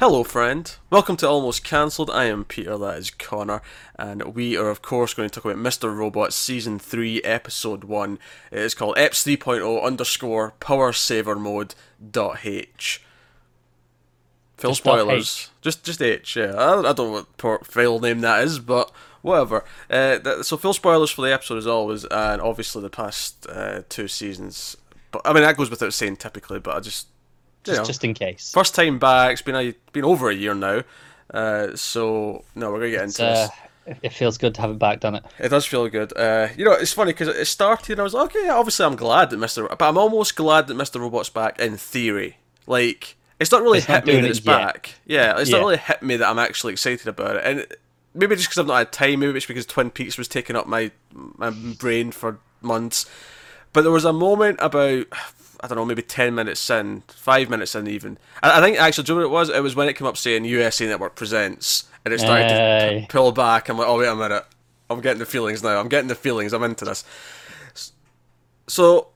Hello, friend. Welcome to Almost Cancelled. I am Peter, that is Connor, and we are, of course, going to talk about Mr. Robot Season 3, Episode 1. It is called EPS 3.0 underscore Power Saver Mode dot H. Full Just spoilers. H. Just just H, yeah. I, I don't know what poor file name that is, but whatever. Uh, th- so, full spoilers for the episode as always, and obviously the past uh, two seasons. But I mean, that goes without saying typically, but I just. Just, know. just in case. First time back. It's been a, been over a year now. Uh, so no, we're gonna get It's, into uh, this. it- it feels good to have it back, doesn't it? It does feel good. Uh, you know, it's funny because it started and I was like, okay, yeah, obviously I'm glad that Mr. But I'm almost glad that Mr. Robot's back in theory. Like, it's not really It's not hit me that it's yet. back. Yeah, it's not really hit me that I'm actually excited about it. And maybe just because I've not had time. Maybe it's because Twin Peaks was taking up my my brain for months. But there was a moment about I don't know, maybe ten minutes in, five minutes in even. I, I think actually, do you know what it was? It was when it came up saying USA Network presents, and it started to p- pull back. I'm like, oh wait a minute, I'm getting the feelings now. I'm getting the feelings. I'm into this. So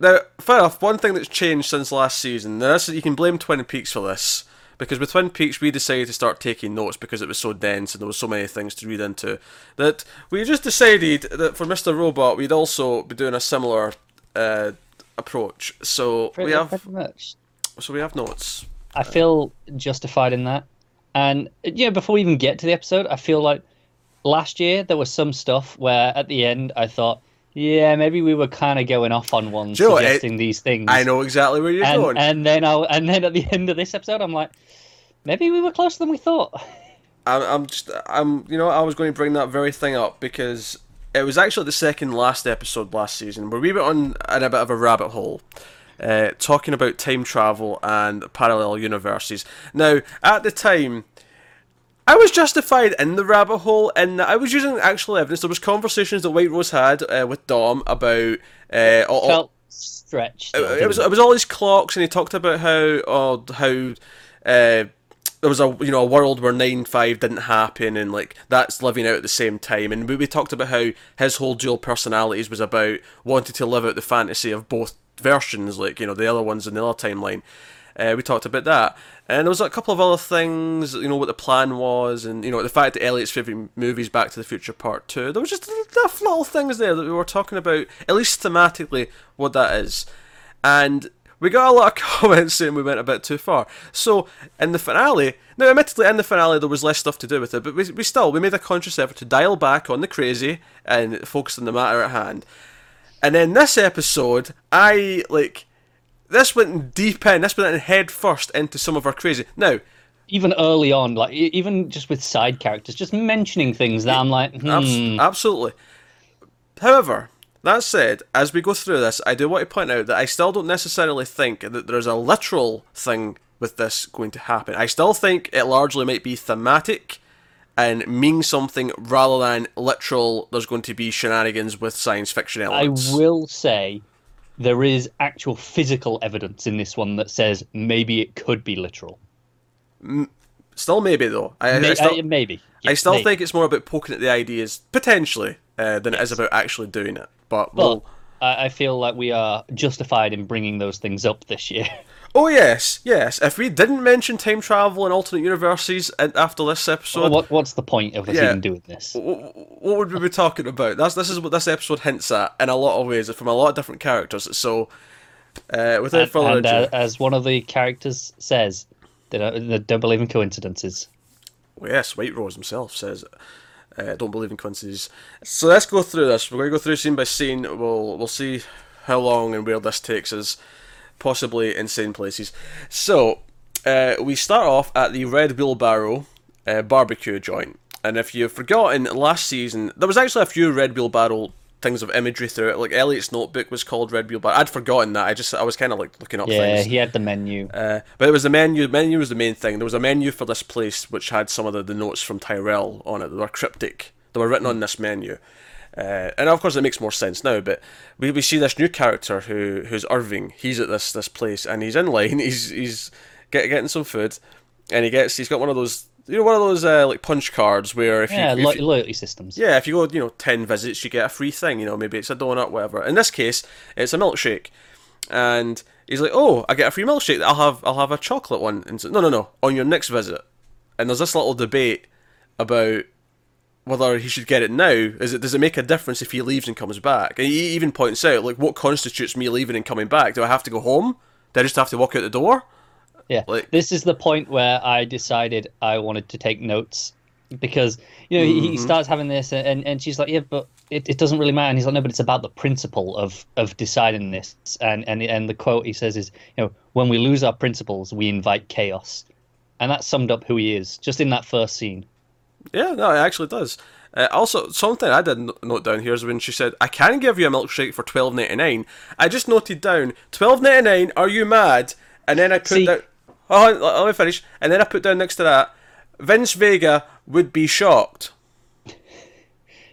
now, fair enough. One thing that's changed since last season. Now, this, you can blame Twin Peaks for this because with Twin Peaks we decided to start taking notes because it was so dense and there was so many things to read into that we just decided that for Mr. Robot we'd also be doing a similar uh, approach. So Pretty, we have pretty much. so we have notes. I feel justified in that. And yeah, before we even get to the episode, I feel like last year there was some stuff where at the end I thought, yeah, maybe we were kind of going off on one, Do you know what, it- suggesting these things. I know exactly where you're and, going. and then I and then at the end of this episode, I'm like, maybe we were closer than we thought. I'm, I'm just, I'm, you know, I was going to bring that very thing up because it was actually the second last episode last season where we went on in a bit of a rabbit hole, uh, talking about time travel and parallel universes. Now, at the time, I was justified in the rabbit hole and I was using actual evidence. There was conversations that White Rose had uh, with Dom about uh, all, Felt stretched. it, it was it was all these clocks, and he talked about how oh, how uh, there was a you know a world where nine five didn't happen, and like that's living out at the same time. And we, we talked about how his whole dual personalities was about wanting to live out the fantasy of both versions, like you know the other ones in the other timeline. Uh, we talked about that, and there was a couple of other things. You know what the plan was, and you know the fact that Elliot's favorite movies Back to the Future Part Two. There was just enough little things there that we were talking about, at least thematically, what that is, and we got a lot of comments saying we went a bit too far. So in the finale, now admittedly in the finale there was less stuff to do with it, but we, we still we made a conscious effort to dial back on the crazy and focus on the matter at hand. And then this episode, I like this went deep in. This went in head first into some of our crazy. Now, even early on, like even just with side characters, just mentioning things that I'm like, hmm, abs- absolutely. However, that said, as we go through this, I do want to point out that I still don't necessarily think that there's a literal thing with this going to happen. I still think it largely might be thematic and mean something rather than literal. There's going to be shenanigans with science fiction elements. I will say there is actual physical evidence in this one that says maybe it could be literal. Still, maybe though. I, I still, uh, maybe. I still maybe. think it's more about poking at the ideas potentially uh, than it is about actually doing it. But But we'll, I I feel like we are justified in bringing those things up this year. oh yes, yes. If we didn't mention time travel and alternate universes after this episode, what What's the point of us Yeah. even doing this? what would we be talking about? That's this is what this episode hints at in a lot of ways, from a lot of different characters. So, uh, without And, further ado, uh, as one of the characters says, they don't, they don't believe in coincidences. Well, yes, White Rose himself says, uh, "Don't believe in coincidences." So let's go through this. We're going to go through scene by scene. We'll we'll see how long and where this takes us, possibly insane places. So uh, we start off at the Red Wheelbarrow uh, barbecue joint, and if you've forgotten, last season there was actually a few Red Bull Wheelbarrow things of imagery through it. Like Elliot's notebook was called Red Wheelbarrow. I'd forgotten that. I just I was kind of like looking up Yeah, things. he had the menu. Uh, but it was the menu. Menu was the main thing. There was a menu for this place which had some of the, the notes from Tyrell on it. They were cryptic. They were written on this menu. Uh, and of course, it makes more sense now. But we, we see this new character who who's Irving. He's at this this place and he's in line. He's he's get, getting some food, and he gets he's got one of those you know one of those uh, like punch cards where if yeah, you, if lo- loyalty systems. yeah, if you go, you know, 10 visits, you get a free thing. You know, maybe it's a donut, whatever. In this case, it's a milkshake. And he's like, "Oh, I get a free milkshake. I'll have I'll have a chocolate one." And so, no, no, no, on your next visit. And there's this little debate about whether he should get it now. Is it does it make a difference if he leaves and comes back? And he even points out like, what constitutes me leaving and coming back? Do I have to go home? Do I just have to walk out the door? Yeah, Like- this is the point where I decided I wanted to take notes because you know he, he Mm-hmm. starts having this and, and she's like, yeah, but it, it doesn't really matter. And he's like, no, but it's about the principle of of deciding this. And and and the quote he says is, you know, when we lose our principles, we invite chaos. And that summed up who he is just in that first scene. Yeah, no, it actually does. Uh, also, something I did n- note down here is when she said, "I can give you a milkshake for twelve ninety nine. I just noted down twelve ninety nine. Are you mad? And then I put See- down. Oh, let me oh, finish. And then I put down next to that, Vince Vega would be shocked.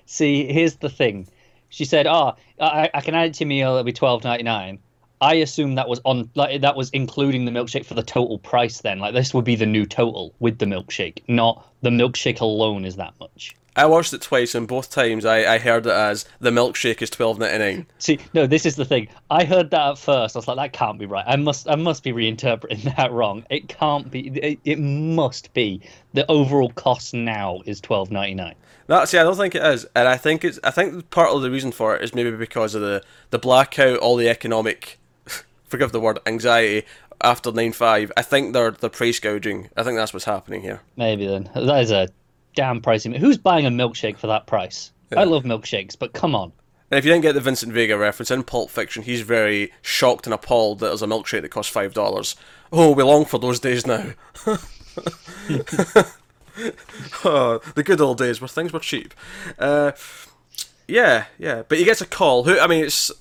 See, here's the thing. She said, "Oh, I, I can add it to meal. It'll be twelve ninety nine. I assume that was on like that was including the milkshake for the total price. Then, like this would be the new total with the milkshake, not the milkshake alone is that much. I watched it twice, and both times I, I heard it as the milkshake is twelve ninety nine. See, no, this is the thing. I heard that at first. I was like, that can't be right. I must, I must be reinterpreting that wrong. It can't be. It, it must be. The overall cost now is twelve ninety nine. No, see, I don't think it is, and I think it's. I think part of the reason for it is maybe because of the the blackout, all the economic, forgive the word, anxiety after nine five. I think they're the price gouging. I think that's what's happening here. Maybe then. That is a damn pricey. Who's buying a milkshake for that price? I love milkshakes, but come on. And if you didn't get the Vincent Vega reference in Pulp Fiction, he's very shocked and appalled that there's a milkshake that costs five dollars. Oh, we long for those days now. oh, the good old days where things were cheap. Uh, yeah, yeah. But he gets a call. Who? I mean, it's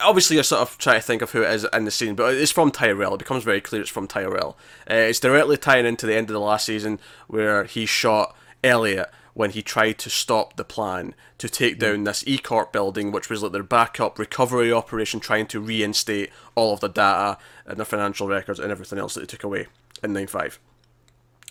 obviously you're sort of trying to think of who it is in the scene, but it's from Tyrell. It becomes very clear it's from Tyrell. Uh, it's directly tying into the end of the last season where he shot Elliot when he tried to stop the plan to take down this E Corp building, which was like their backup recovery operation, trying to reinstate all of the data and their financial records and everything else that they took away in 95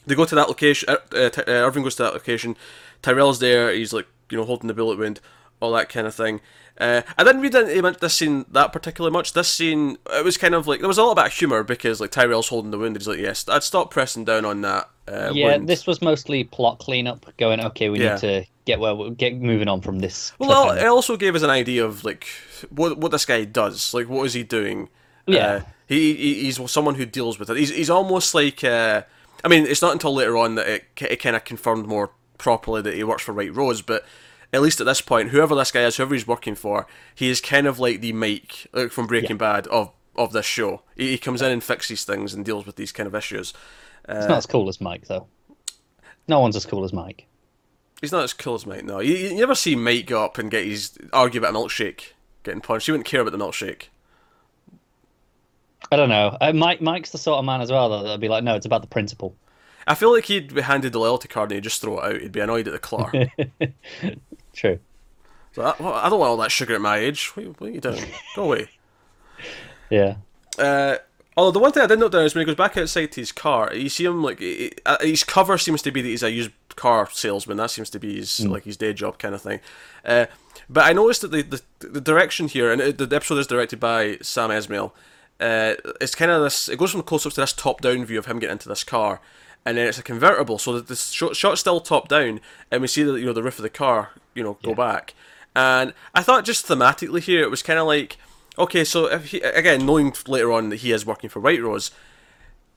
they go to that location. Uh, uh, uh, Irving goes to that location. Tyrell's there. He's like, you know, holding the bullet wound, all that kind of thing. Uh, I didn't read into this scene that particularly much. This scene, it was kind of like there was a lot about humor because like Tyrell's holding the wound. He's like, yes, I'd stop pressing down on that. Uh, Yeah, wound. this was mostly plot cleanup. Going, okay, we Yeah. need to get where we get moving on from this. Well, it also gave us an idea of like what what this guy does. Like, what is he doing? Yeah. Uh, he, he he's someone who deals with it. He's he's almost like. Uh, I mean, it's not until later on that it it kind of confirmed more properly that he works for White Rose, but. At least at this point, whoever this guy is, whoever he's working for, he is kind of like the Mike like from Breaking Bad of of this show. He, he comes in and fixes things and deals with these kind of issues. it's not as cool as Mike though. No one's as cool as Mike. He's not as cool as Mike, no. You, you never see Mike go up and get his argue about a milkshake getting punched. He wouldn't care about the milkshake. I don't know. Uh, Mike, Mike's the sort of man as well though, that'd be like, no, it's about the principle. I feel like he'd be handed the loyalty card and he'd just throw it out. He'd be annoyed at the clerk. True. so I, well, I don't want all that sugar at my age. What, what are you doing? Go away. Yeah. Uh, although the one thing I did note down is when he goes back outside to his car, you see him like he- uh, his cover seems to be that he's a used car salesman. That seems to be his like his day job kind of thing. Uh, but I noticed that the, the the direction here, and the episode is directed by Sam Esmail. Uh, it's kind of this. It goes from close up to this top down view of him getting into this car, and then it's a convertible, so that the shot, shot's still top down, and we see the you know the roof of the car, you know, go back. And I thought just thematically here, it was kind of like, okay, so if he, again, knowing later on that he is working for White Rose,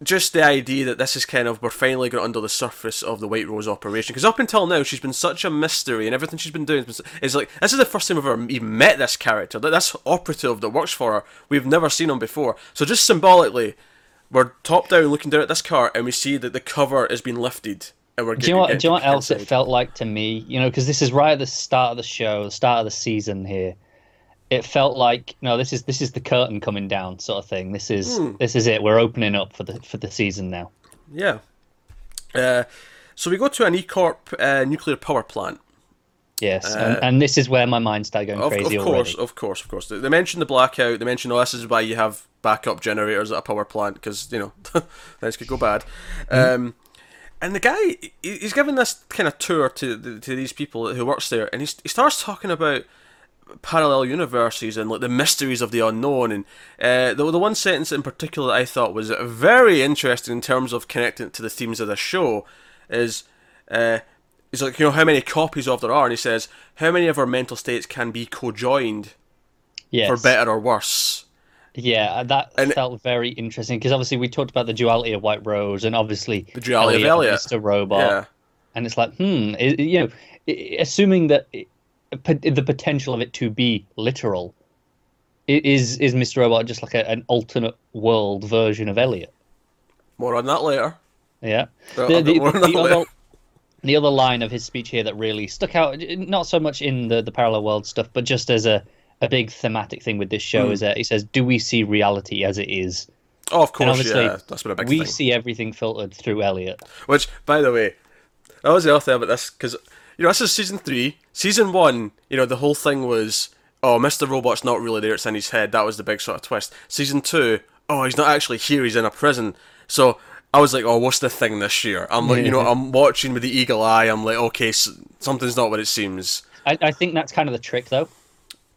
just the idea that this is kind of we're finally going under the surface of the White Rose operation because up until now she's been such a mystery and everything she's been doing is is like this is the first time we've ever even met this character that this operative that works for her we've never seen him before so just symbolically we're top down looking down at this car and we see that the cover has been lifted and we're Do you know what? Do you know what else it felt like to me? You know, because this is right at the start of the show, the start of the season here. It felt like no, this is this is the curtain coming down, sort of thing. This is Hmm. this is it. We're opening up for the for the season now. yeah uh, so we go to an E Corp uh, nuclear power plant Yes, and, and this is where my mind started going Uh, Of, crazy of course, already. of course, of course. They, mentioned the blackout. They mentioned, oh, this is why you have backup generators at a power plant because you know things could go bad. Um, and the guy, he- he's giving this kind of tour to to these people who works there, and he's, he starts talking about parallel universes and like the mysteries of the unknown. And uh, the the one sentence in particular that I thought was very interesting in terms of connecting to the themes of the show is. Uh, He's like, you know, how many copies of there are, and he says, how many of our mental states can be co-joined Yes. for better or worse. Yeah, that And- felt very interesting because obviously we talked about the duality of White Rose and obviously The duality of Elliot. Mr. Robot, Yeah, and it's like, hmm, you know, assuming that i- p- the potential of it to be literal, is is Mr. Robot just like a, an alternate world version of Elliot? more on that later. Yeah. Uh, The, the, more on that the other, the other line of his speech here that really stuck out, not so much in the, the parallel world stuff, but just as a, a big thematic thing with this show, Hmm. is that he says, Do we see reality as it is? Oh, of course, yeah, that's been a big thing. we thing. see everything filtered through Elliot. Which, by the way, that was the other thing about this because you know this is season three. Season one, you know, the whole thing was, oh, Mister Robot's not really there; it's in his head. That was the big sort of twist. Season two, oh, he's not actually here; he's in a prison. So I was like, oh, what's the thing this year? I'm like, you know, I'm watching with the eagle eye. I'm like, okay, s something's not what it seems. I, I think that's kind of the trick, though.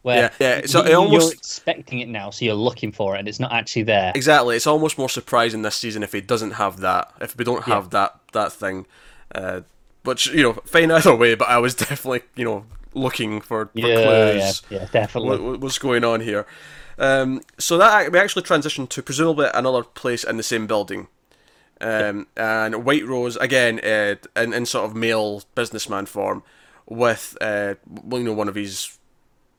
Where Yeah, yeah, so y- it almost- you're expecting it now, so you're looking for it, and it's not actually there. Exactly. It's almost more surprising this season if he doesn't have that. If we don't have that that thing, uh, which you know, fine either way. But I was definitely you know looking for, for Yeah, yeah, clues. yeah, definitely. What, what- what's going on here? Um, so that we actually transitioned to presumably another place in the same building. Um, and White Rose again uh, in, in sort of male businessman form with uh, well, you know one of his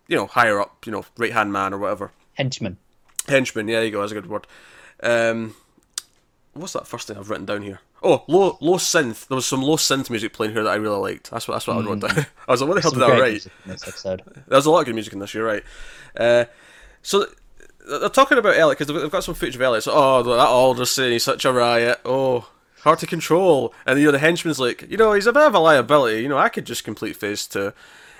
you know higher up you know right hand man or whatever Henchman. henchman. Yeah, there you go. That's a good word. Um, what's that first thing I've written down here? Oh, low low synth. There was some low synth music playing here that I really liked. That's what that's what I wrote down. I was like, what the hell Some did I write? this episode. There's a lot of good music in this. You're right. Uh, so they're talking about Elliot because they've got some footage of Elliot. So, oh, that Alderson he's such a riot. Oh, hard to control. And you know the henchman's like, you know, he's a bit of a liability. You know, I could just complete phase two.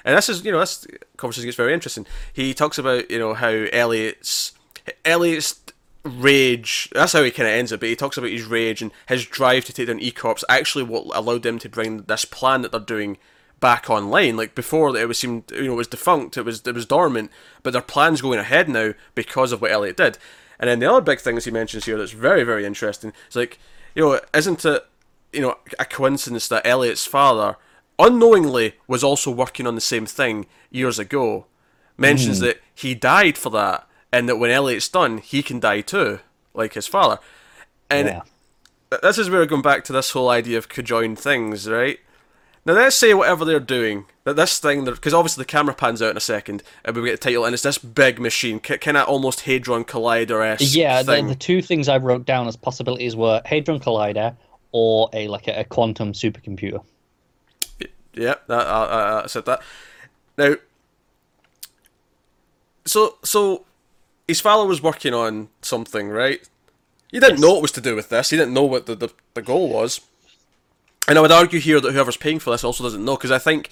And this is, you know, this conversation gets very interesting. He talks about, you know, how Elliot's Elliot's rage. That's how he kind of ends it. But he talks about his rage and his drive to take down E Corps. Actually, what allowed them to bring this plan that they're doing back online. Like before, it was seemed you know it was defunct. It was it was dormant. But their plan's going ahead now because of what Elliot did. And then the other big things he mentions here that's very very interesting. It's like you know, isn't it you know a coincidence that Elliot's father unknowingly was also working on the same thing years ago? Mentions hmm. that he died for that, and that when Elliot's done, he can die too, like his father. And Yeah. this is where we're going back to this whole idea of conjoined things, right? Now let's say whatever they're doing, that this thing, because obviously the camera pans out in a second, and we get the title, and it's this big machine, kind of almost Hadron Collider esque Yeah, the, the two things I wrote down as possibilities were Hadron Collider or a like a, a quantum supercomputer. Yeah, that, I, I, I said that. Now, so so his father was working on something, right? He didn't Yes. know it was to do with this. He didn't know what the, the, the goal was. And I would argue here that whoever's paying for this also doesn't know, because I think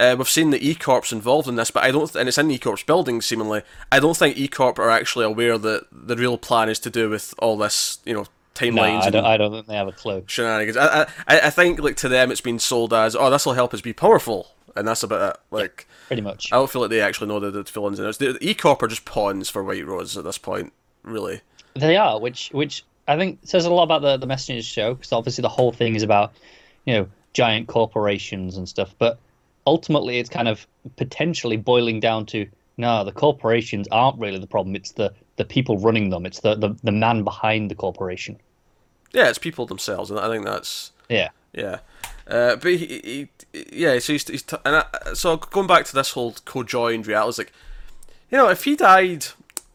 uh, we've seen the E Corps involved in this, but I don't, th- and it's in E Corps building seemingly. I don't think E Corp are actually aware that the real plan is to do with all this, you know, No, timelines I don't, I don't think they have a clue. shenanigans. I, I, I think like to them it's been sold as, oh, this will help us be powerful, and that's about it. Like, Pretty much. I don't feel like they actually know the, the villains in it. The E Corp are just pawns for White Rose at this point, really. They are, which which I think says a lot about the the Messengers show because obviously the whole thing is about you know giant corporations and stuff, but ultimately it's kind of potentially boiling down to no, the corporations aren't really the problem. It's the the people running them. It's the the, the man behind the corporation. Yeah, it's people themselves, and I think that's Yeah. yeah. Uh, but he, he, yeah, so he's, he's t- and I, so going back to this whole co-joined reality, it's like, you know, if he died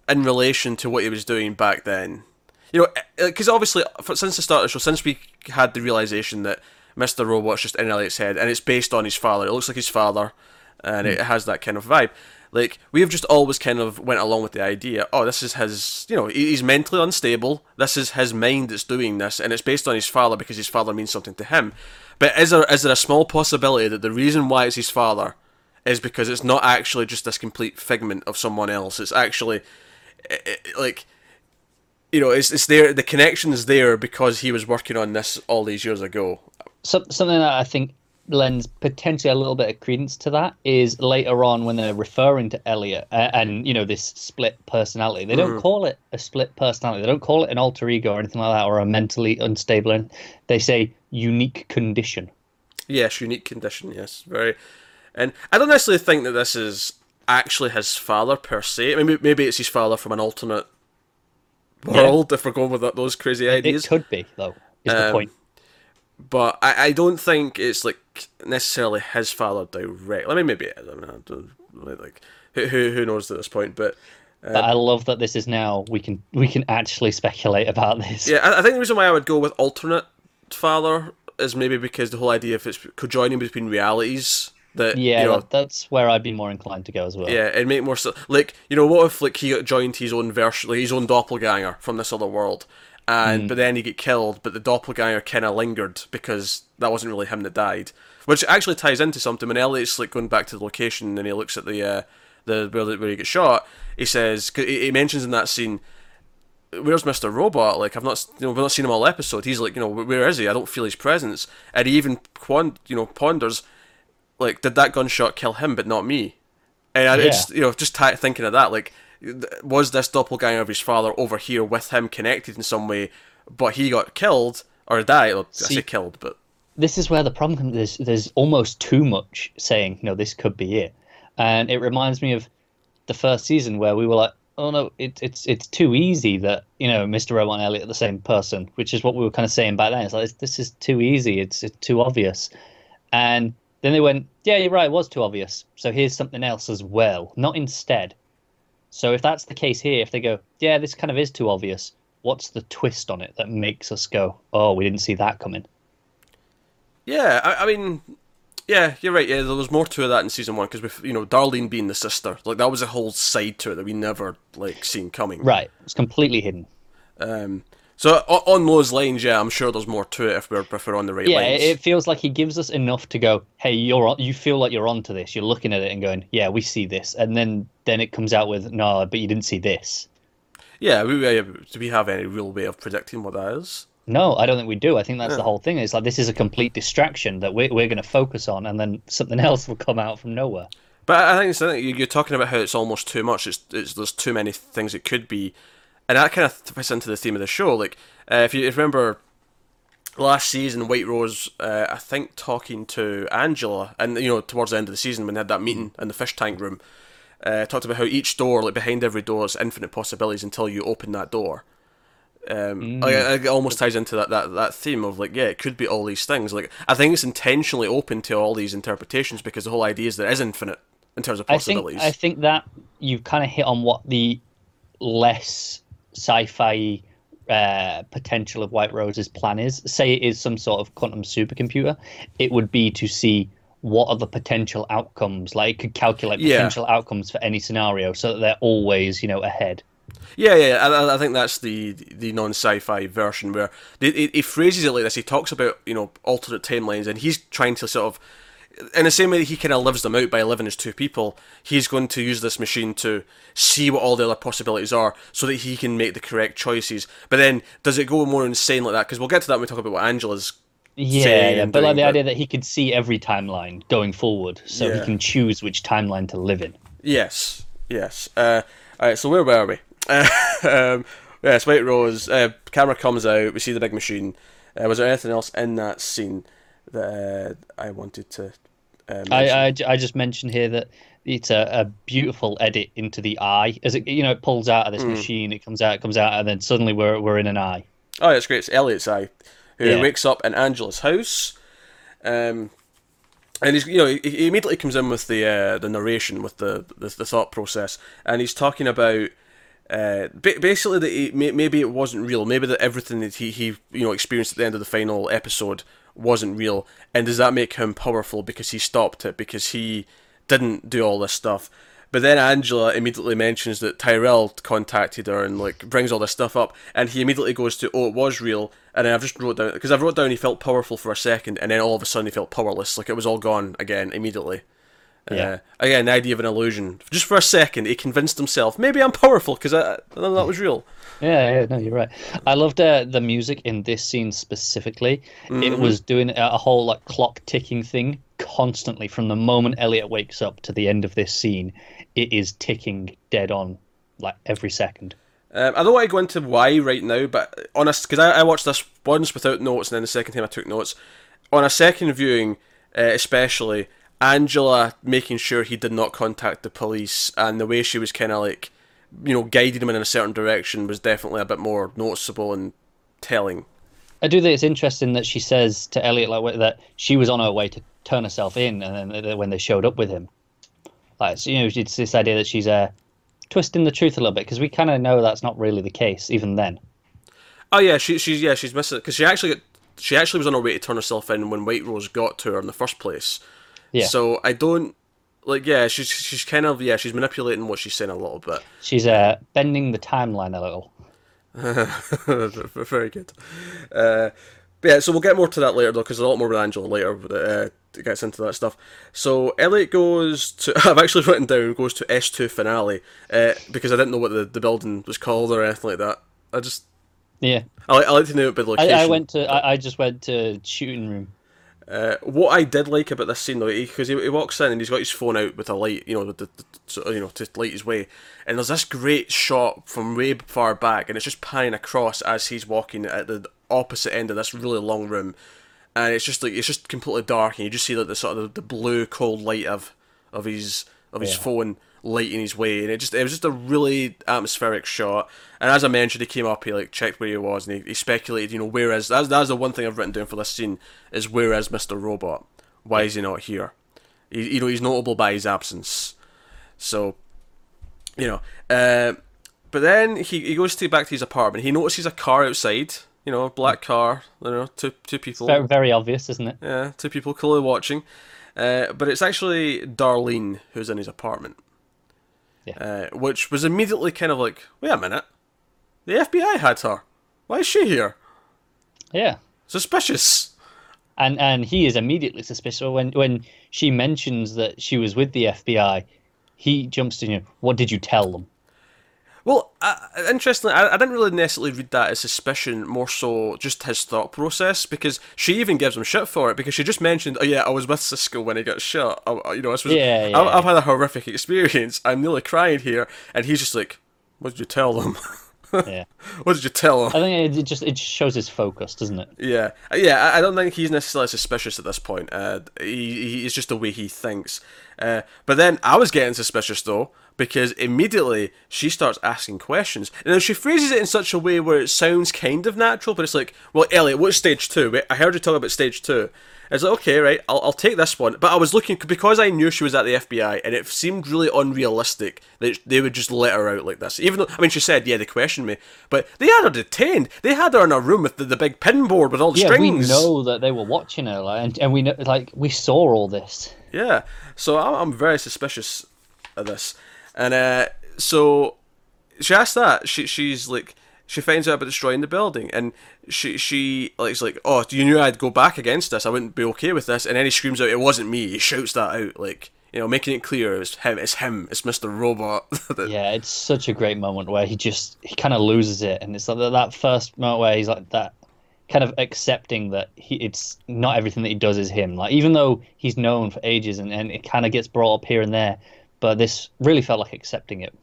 in relation to what he was doing back then, you know, because obviously since the start of the show, since we had the realization that Mister Robot's just in Elliot's head, and it's based on his father, it looks like his father, and it hmm. has that kind of vibe. Like we have just always kind of went along with the idea. Oh, this is his. You know, he's mentally unstable. This is his mind that's doing this, and it's based on his father because his father means something to him. But is there is there a small possibility that the reason why it's his father is because it's not actually just this complete figment of someone else? It's actually i- i- like you know, it's it's there. The connection is there because he was working on this all these years ago. Some, something that I think lends potentially a little bit of credence to that is later on when they're referring to Elliot uh, and you know this split personality. They don't call it a split personality. They don't call it an alter ego or anything like that or a mentally unstable. And They say unique condition. Yes, unique condition. Yes, very. And I don't necessarily think that this is actually his father per se. I mean, maybe it's his father from an alternate world if we're going with those crazy ideas. It could be though. Is the Um, point? But I, I don't think it's like necessarily his father direct. I mean, maybe it is. I mean, I don't, like who who who knows at this point, but uh, But I love that this is now we can we can actually speculate about this. yeah, I, I think the reason why I would go with alternate father is maybe because the whole idea if it's conjoining between realities that Yeah, you know, that, that's where I'd be more inclined to go as well. Yeah, it'd make more sense. Like, you know, what if like he got joined his own version, like his own doppelganger from this other world, and but then he get killed, but the doppelganger kind of lingered because that wasn't really him that died, which actually ties into something. When Elliot's like going back to the location and he looks at the uh, the where, where he gets shot, he says he he mentions in that scene. Where's Mr. Robot? Like I've not, you know, we've not seen him all episode. He's like, you know, where is he? I don't feel his presence. And he even, pon- you know, ponders, like, did that gunshot kill him, but not me? And I just, you know, just t- thinking of that, like, was this doppelganger of his father over here with him connected in some way, but he got killed or died? Well, I say killed, but this is where the problem comes. There's, there's almost too much saying, no, this could be it. And it reminds me of the first season where we were like, oh no, it, it's it's too easy that, you know, Mr. Robot and Elliot are the same person, which is what we were kind of saying back then. It's like, this is too easy. It's, it's too obvious. And then they went, yeah, you're right, it was too obvious. So here's something else as well, not instead. So if that's the case here, if they go, yeah, this kind of is too obvious, what's the twist on it that makes us go, oh, we didn't see that coming? yeah, I, I mean, yeah, you're right. Yeah, there was more to that in season one because, you know, Darlene being the sister, like that was a whole side to it that we never like seen coming. Right. It's completely hidden. Um, so on those lines, yeah, I'm sure there's more to it if we're if we're on the right Yeah, lines. it, it feels like he gives us enough to go, hey, you're on, you feel like you're onto this. You're looking at it and going, yeah, we see this, and then then it comes out with, no, but you didn't see this. Yeah, we, do we have any real way of predicting what that is? No, I don't think we do. I think that's the whole thing. It's like this is a complete distraction that we're we're going to focus on, and then something else will come out from nowhere. But I think I think you- you're talking about how it's almost too much. It's, it's there's too many things it could be, and that kind of fits into the theme of the show. Like uh, if you remember last season, White Rose, uh, I think talking to Angela, and you know towards the end of the season when they had that meeting in the fish tank room, uh, talked about how each door, like behind every door, is infinite possibilities until you open that door. Um, like, it almost ties into that, that that theme of like, yeah, it could be all these things. Like, I think it's intentionally open to all these interpretations because the whole idea is there is infinite in terms of possibilities. I think possibilities. I think that you've kind of hit on what the less sci-fi uh, potential of White Rose's plan is. Say it is some sort of quantum supercomputer, it would be to see what are the potential outcomes. Like it could calculate Yeah. potential outcomes for any scenario, so that they're always, you know, ahead. Yeah, yeah, I- I, think that's the the non-sci-fi version where he, he, he phrases it like this. He talks about you know alternate timelines, and he's trying to sort of, in the same way that he kind of lives them out by living as two people. He's going to use this machine to see what all the other possibilities are, so that he can make the correct choices. But then, does it go more insane like that? Because we'll get to that when we talk about what Angela's. Yeah, yeah, but like the but- idea that he could see every timeline going forward, so Yeah. he can choose which timeline to live in. Yes, yes. Uh, all right, so where were we? um, yes, White Rose. Uh, camera comes out. We see the big machine. Uh, was there anything else in that scene that uh, I wanted to? Uh. I, I, I just mentioned here that it's a, a beautiful edit into the eye as it you know it pulls out of Mm. this machine it comes out it comes out and then suddenly we're we're in an eye Oh, it's great. It's Elliot's eye, who Yeah. wakes up in Angela's house, um, and he's you know he, he immediately comes in with the uh, the narration with the, the the thought process, and he's talking about. Uh, basically, that he, maybe it wasn't real. Maybe that everything that he, he you know experienced at the end of the final episode wasn't real. And does that make him powerful because he stopped it because he didn't do all this stuff? But then Angela immediately mentions that Tyrell contacted her and like brings all this stuff up, and he immediately goes to, "Oh, it was real." And then I've just wrote down because I've wrote down he felt powerful for a second, and then all of a sudden he felt powerless, like it was all gone again immediately. Yeah. Uh, again, the idea of an illusion. Just for a second, he convinced himself, maybe I'm powerful because I, I that was real. Yeah, yeah, no, you're right. I loved uh, the music in this scene specifically. It was doing a a whole like clock ticking thing constantly from the moment Elliot wakes up to the end of this scene. It is ticking dead on, like every second. Um, I don't want to go into why right now, but honest, because I, I watched this once without notes, and then the second time I took notes. On a second viewing, uh, especially, Angela making sure he did not contact the police, and the way she was kind of like, you know, guiding him in a certain direction was definitely a bit more noticeable and telling. I do think it's interesting that she says to Elliot like that she was on her way to turn herself in, and then when they showed up with him, like so, you know, it's this idea that she's uh, twisting the truth a little bit because we kind of know that's not really the case even then. Oh yeah, she, she's yeah she's missing because she actually got, she actually was on her way to turn herself in when White Rose got to her in the first place. Yeah. So I don't like yeah she's she's kind of yeah she's manipulating what she's saying a little bit. She's uh, bending the timeline a little. Very good. Uh, but yeah, so we'll get more to that later though, because there's a lot more with Angela later that uh, gets into that stuff. So Elliot goes to. I've actually written down goes to S two finale uh, because I didn't know what the, the building was called or anything like that. I just Yeah, I, like- I like to know it by I, location. I went to I, I just went to shooting room. Uh, what I did like about this scene though, because he, he, walks in and he's got his phone out with a light, you know, with the, the, you know, to light his way, and there's this great shot from way far back, and it's just panning across as he's walking at the opposite end of this really long room, and it's just like it's just completely dark, and you just see like the sort of the, the blue cold light of of his of his Yeah. phone lighting his way, and it just it was just a really atmospheric shot. And as I mentioned, he came up, he like checked where he was, and he, he speculated, you know, where is that's that's the one thing I've written down for this scene is where is Mister Robot? Why is he not here? He, you know, he's notable by his absence. So, you know, uh, but then he, he goes to back to his apartment. He notices a car outside. You know, a black car. You know, two two people. Very, very obvious, isn't it? Yeah, two people clearly watching. Uh, but it's actually Darlene who's in his apartment. Yeah. Uh, which was immediately kind of like, wait a minute. The FBI had her. Why is she here? Yeah. Suspicious. and and he is immediately suspicious when when she mentions that she was with the FBI. He jumps to you. know, What did you tell them? Well, uh, interestingly, I, I didn't really necessarily read that as suspicion, more so just his thought process, because she even gives him shit for it, because she just mentioned, oh yeah, I was with Cisco when he got shot. I, you know, this was, Yeah, yeah, I. I've had a horrific experience. I'm nearly crying here, and he's just like, what did you tell them? Yeah, what did you tell them? I think it, just it just shows his focus, doesn't it? Yeah, Uh, yeah. I- I don't think he's necessarily suspicious at this point. Uh, he, he it's just the way he thinks. Uh, but then I was getting suspicious though because immediately she starts asking questions, and then she phrases it in such a way where it sounds kind of natural, but it's like, "Well, Elliot, what's stage two? I heard you talk about stage two. It's like, okay, right, I'll, I'll take this one. But I was looking because I knew she was at the FBI, and it seemed really unrealistic that they would just let her out like this. Even though, I mean, she said, yeah, they questioned me, but they had her detained. They had her in a room with the, the big pin board with all the Yeah, strings. we know that they were watching her, like, and, and we know like we saw all this. Yeah, so I'm, I'm very suspicious of this, and uh, so she asked that. She she's like she finds out about destroying the building, and she she like is like, oh, you knew I'd go back against this. I wouldn't be okay with this. And then he screams out, it wasn't me. He shouts that out, like you know, making it clear it's him. It's him. It's Mister Robot. Yeah, it's such a great moment where he just he kind of loses it, and it's like that, that first moment where he's like that, kind of accepting that he it's not everything that he does is him. Like even though he's known for ages, and, and it kind of gets brought up here and there, but this really felt like accepting it.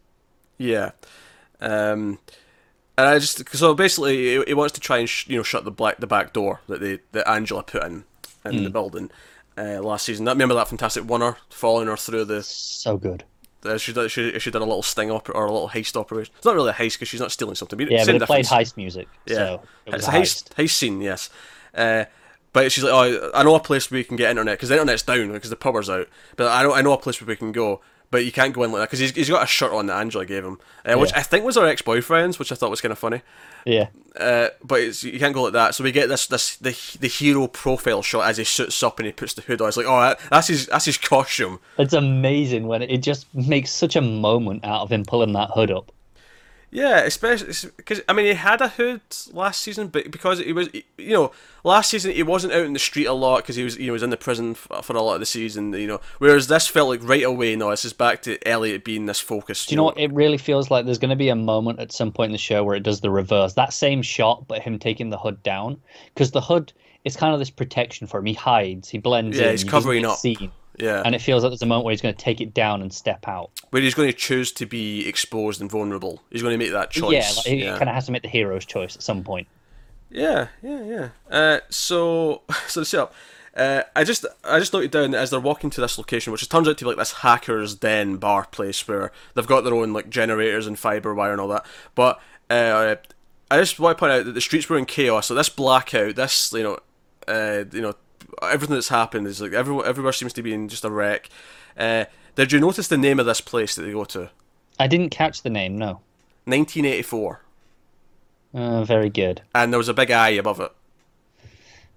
Yeah. Um, and I just so basically he, he wants to try and sh- you know shut the black the back door that they that Angela put in in the building uh, last season. That remember that fantastic oneer following her through the. So good. Uh, she did she she did a little sting op or a little heist operation. It's not really a heist because she's not stealing something. But Yeah, but it played difference. heist music, Yeah, so it it's a a heist heist scene. Yes. Uh, but she's like, oh, I know a place where you can get internet because the internet's down because the power's out. But I know I know a place where we can go. But you can't go in like that because he's, he's got a shirt on that Angela gave him, uh, which Yeah. I think was her ex boyfriend's, which I thought was kind of funny. Yeah, Uh, but it's, you can't go like that. So we get this this the the hero profile shot as he suits up and he puts the hood on. It's like, oh, that, that's his that's his costume. it's amazing when it, it just makes such a moment out of him pulling that hood up. Yeah, especially because I mean he had a hood last season, but because he was, you know, last season he wasn't out in the street a lot because he was, you know, he was in the prison for, for a lot of the season, you know. Whereas this felt like right away, no, this is back to Elliot being this focused. Do you know what? It really feels like there's going to be a moment at some point in the show where it does the reverse. That same shot, but him taking the hood down, because the hood is kind of this protection for him. He hides, he blends Yeah, in, he's he covering get up. seen. Yeah, and it feels like there's a moment where he's going to take it down and step out. where he's going to choose to be exposed and vulnerable. He's going to make that choice. Yeah, like, he yeah. kind of has to make the hero's choice at some point. Yeah, yeah, yeah. Uh, so, so to set up, uh, I just, I just noted down that as they're walking to this location, which turns out to be like this hacker's den bar place where they've got their own like generators and fiber wire and all that. But uh, I just want to point out that the streets were in chaos. So this blackout, this you know, uh, you know, everything that's happened is like everywhere, everywhere seems to be in just a wreck. Uh, did you notice the name of this place that they go to? I didn't catch the name. No. 1984, Uh, very good. and there was a big eye above it.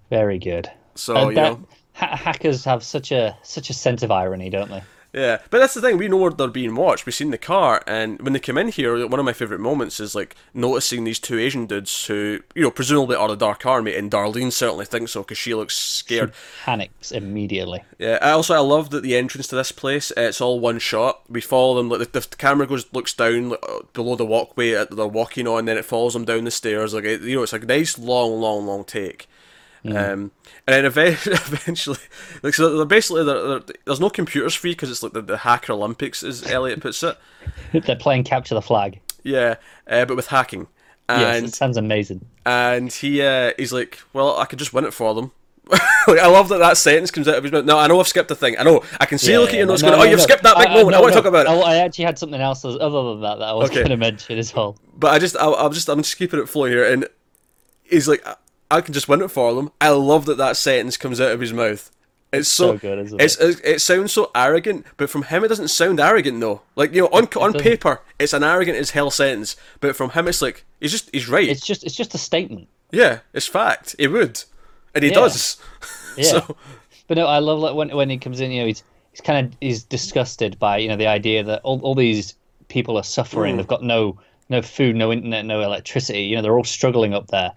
Very good. So Uh, you that- know. ha- hackers have such a such a sense of irony, don't they? Yeah, but that's the thing. We know where they're being watched. We've seen the car, and when they come in here, one of my favorite moments is like noticing these two Asian dudes who, you know, presumably are the Dark Army, and Darlene certainly thinks so because she looks scared. She Panics immediately. Yeah, I also I love that the entrance to this place it's all one shot. We follow them. Like the, the camera goes looks down like, uh, below the walkway that they're walking on, then it follows them down the stairs. Like it, you know, it's like a nice long, long, long take. Um, and then eventually, like so, they're basically they're, they're, there's no computers free because it's like the, the hacker Olympics, as Elliot puts it. They're playing capture the flag. Yeah, uh, but with hacking. Yes, And it sounds amazing. and he uh, he's like, well, I could just win it for them. like, I love that that sentence comes out of his mouth. No, I know I've skipped a thing. I know. I can see Yeah, you look at your notes no, going, no, oh, you've no. skipped that big I- I- moment. I no, want to no. talk about it. I, I actually had something else other than that that I was Okay. going to mention as well. But I just, I, I'm just, I'm just keeping it flowing here. And he's like, I, can just win it for them. I love that that sentence comes out of his mouth. It's so, so good, isn't it's, it? It sounds so arrogant, but from him it doesn't sound arrogant though. Like you know, on on doesn't. paper it's an arrogant as hell sentence, but from him it's like he's just he's right. It's just it's just a statement. yeah, it's fact. He would, and he Yeah. does. Yeah. so But no, I love like when when he comes in, you know, he's he's kind of he's disgusted by you know the idea that all all these people are suffering. Mm. They've got no no food, no internet, no electricity. You know, they're all struggling up there,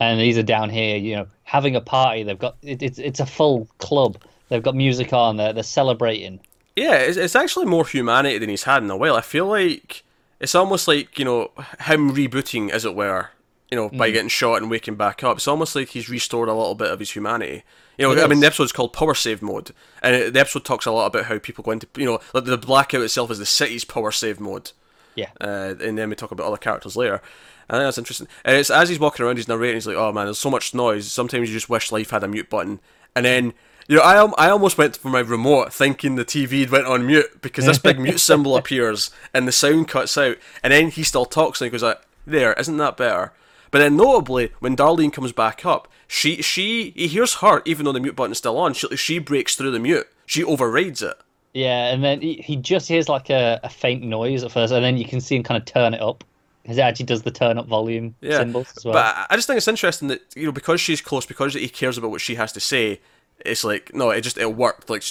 and these are down here. You know, having a party. They've got it, it's it's a full club. They've got music on. They're they're celebrating. Yeah, it's, it's actually more humanity than he's had in a while. I feel like it's almost like you know him rebooting, as it were. You know, Mm. by getting shot and waking back up. It's almost like he's restored a little bit of his humanity. You know, I mean, the episode's called Power Save Mode, and it, the episode talks a lot about how people go into, you know, like the blackout itself is the city's power save mode. Yeah. Uh, and then we talk about other characters later. I think that's interesting. And it's as he's walking around, he's narrating. He's like, "Oh man, there's so much noise. Sometimes you just wish life had a mute button." And then, you know, I I almost went for my remote, thinking the TV went on mute because this big mute symbol appears and the sound cuts out. And then he still talks and he goes like, "There, isn't that better?" But then, notably, when Darlene comes back up, she she he hears her even though the mute button's still on. She she breaks through the mute. She overrides it. Yeah, and then he, he just hears like a, a faint noise at first, and then you can see him kind of turn it up. Because it actually does the turn up volume yeah. symbols as well. But I- just think it's interesting that you know because she's close, because he cares about what she has to say. It's like no, it just it worked. Like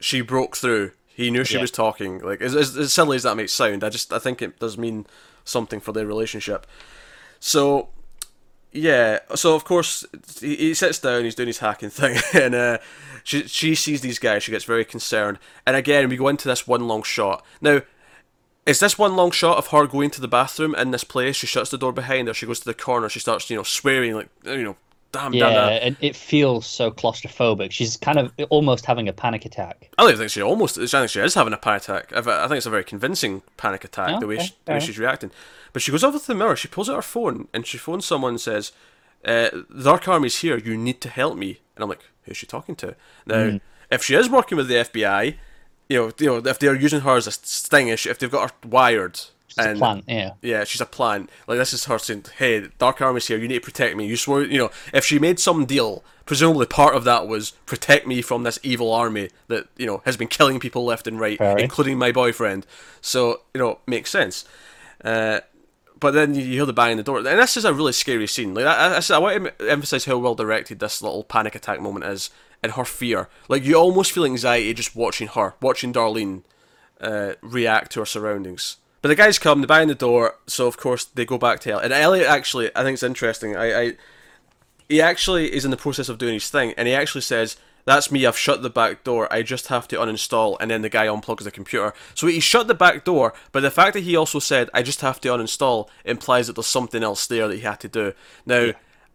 she broke through. He knew she Yeah. was talking. Like as, as, as silly as that may sound, I just I think it does mean something for their relationship. So yeah, so of course he, he sits down, he's doing his hacking thing, and uh, she she sees these guys, she gets very concerned, and again we go into this one long shot. Now, is this one long shot of her going to the bathroom in this place? She shuts the door behind her, she goes to the corner, she starts you know swearing like you know, damn, damn, yeah, damn. and it feels so claustrophobic. She's kind of almost having a panic attack. I don't even think she almost. I think she is having a panic attack. I think it's a very convincing panic attack the way Okay, she, the way she's reacting. But she goes over to the mirror. She pulls out her phone and she phones someone and says, uh, "The Dark Army's here. You need to help me." And I'm like, "Who's she talking to?" Now, Hmm. if she is working with the FBI, you know, you know, if they're using her as a sting, if if they've got her wired, It's a plant, yeah. yeah, she's a plant. Like this is her saying, "Hey, Dark Army's here. You need to protect me." You swore, you know, if she made some deal, presumably part of that was protect me from this evil army that you know has been killing people left and right, including my boyfriend. So you know, makes sense. Uh, but then you you hear the bang in the door, and this is a really scary scene. Like I, I, I want to emphasize how well directed this little panic attack moment is, and her fear. Like you almost feel anxiety just watching her, watching Darlene uh, react to her surroundings but the guys come, they bang the door, so of course they go back to Elliot. And Elliot actually, I think it's interesting. I, I he actually is in the process of doing his thing, and he actually says, "That's me. I've shut the back door. I just have to uninstall." And then the guy unplugs the computer. So he shut the back door, but the fact that he also said, "I just have to uninstall," implies that there's something else there that he had to do. Now,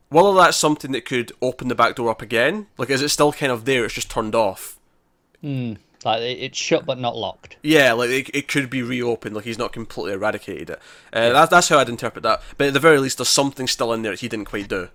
whether that's something that could open the back door up again, like is it still kind of there? It's just turned off. Like it's shut but not locked. Yeah, like it, it could be reopened. Like he's not completely eradicated it. Uh, that's that's how I'd interpret that. But at the very least, there's something still in there that he didn't quite do.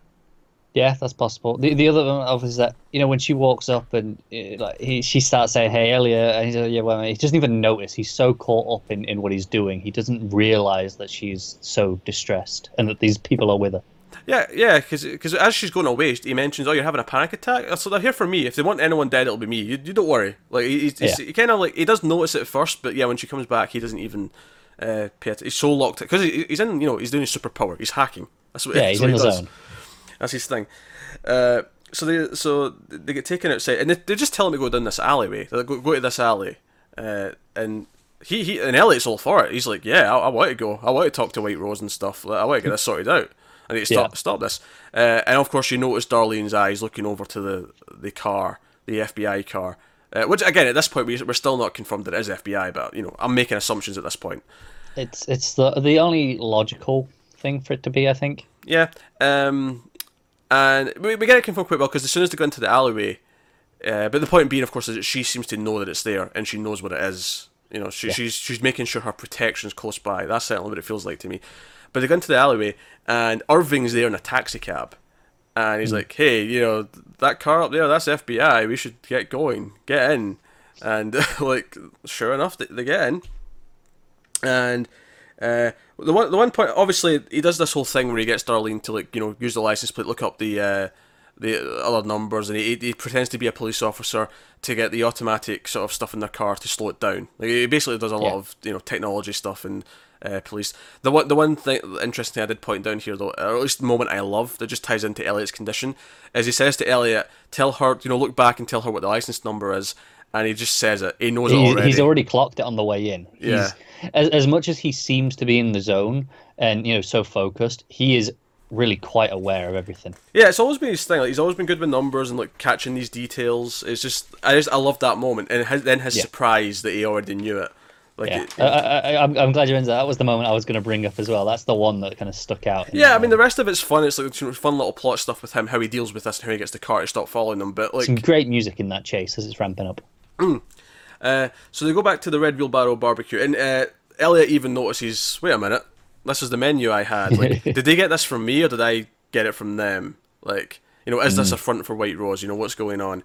Yeah, that's possible. The the other one is that you know when she walks up and uh, like he she starts saying hey Elliot and he's like, yeah well he doesn't even notice he's so caught up in, in what he's doing he doesn't realize that she's so distressed and that these people are with her. Yeah, yeah, because as she's going away, he mentions, "Oh, you're having a panic attack." So they're here for me. If they want anyone dead, it'll be me. You, you don't worry. Like he, Yeah. he kind of like he does notice it at first, but yeah, when she comes back, he doesn't even uh, pay it. He's so locked because he, he's in. You know, he's doing his superpower. He's hacking. That's what. Yeah, he's in he the does. zone. That's his thing. Uh, so they so they get taken outside, and they, they just tell him to go down this alleyway. They go, go to this alley, uh, and he, he and Elliot's all for it. He's like, "Yeah, I, I want to go. I want to talk to White Rose and stuff. Like, I want to get this sorted out. I need to stop Yeah. stop this." Uh, and of course, you notice Darlene's eyes looking over to the the car, the FBI car. Uh, which again, at this point, we, we're still not confirmed that it is FBI, but you know, I'm making assumptions at this point. It's it's the the only logical thing for it to be I think. Yeah. Um, and we, we get it confirmed quite well because as soon as they go into the alleyway, uh, but the point being, of course, is that she seems to know that it's there and she knows what it is. You know, she, she's she's making sure her protection's close by. That's certainly what it feels like to me. But they go into the alleyway and Irving's there in a taxi cab, and he's like, "Hey, you know that car up there? That's FBI. We should get going. Get in." And like, sure enough, they, they get in. And uh, the one the one point, obviously, he does this whole thing where he gets Darlene to like you know use the license plate, look up the uh, the other numbers, and he, he pretends to be a police officer to get the automatic sort of stuff in their car to slow it down. Like he basically does a lot of you know technology stuff and. Uh, police. The one, the one thing, interesting I did point down here, though, or at least the moment I love that just ties into Elliot's condition, is he says to Elliot, "Tell her, you know, look back and tell her what the license number is," and he just says it. He knows it He's already. he's already clocked it on the way in. Yeah. He's, as as much as he seems to be in the zone and you know so focused, he is really quite aware of everything. Yeah, it's always been his thing. Like he's always been good with numbers and like catching these details. It's just I just I love that moment, and his, then his Yeah. surprise that he already knew it. Like, Yeah, it- I, I, I, I'm I'm glad you mentioned that. That was the moment I was going to bring up as well. That's the one that kind of stuck out. yeah. I mean, the rest of it's fun. It's like fun little plot stuff with him, how he deals with this, and how he gets the car to stop following them. But like, some great music in that chase as it's ramping up. uh, so they go back to the Red Wheelbarrow barbecue, and uh, Elliot even notices. Wait a minute, this is the menu I had. Like, did they get this from me or did I get it from them? Like, you know, is this a front for White Rose? You know, what's going on,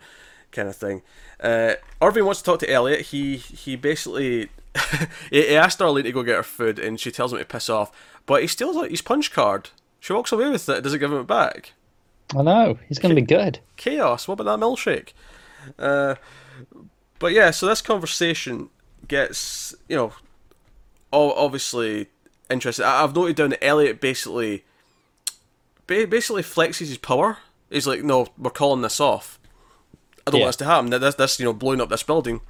kind of thing. Uh, Irving wants to talk to Elliot. He he basically he, he asked Darlene to go get her food, and she tells him to piss off. But he steals like his punch card. She walks away with it. Doesn't give him it back. I know he's going to be good. Chaos. What about that milkshake? Uh, but yeah, so this conversation gets you know, obviously interesting. I- I've noted down that Elliot basically, basically flexes his power. He's like, no, we're calling this off. I don't Yeah. want this to happen. This, this, you know, blowing up this building.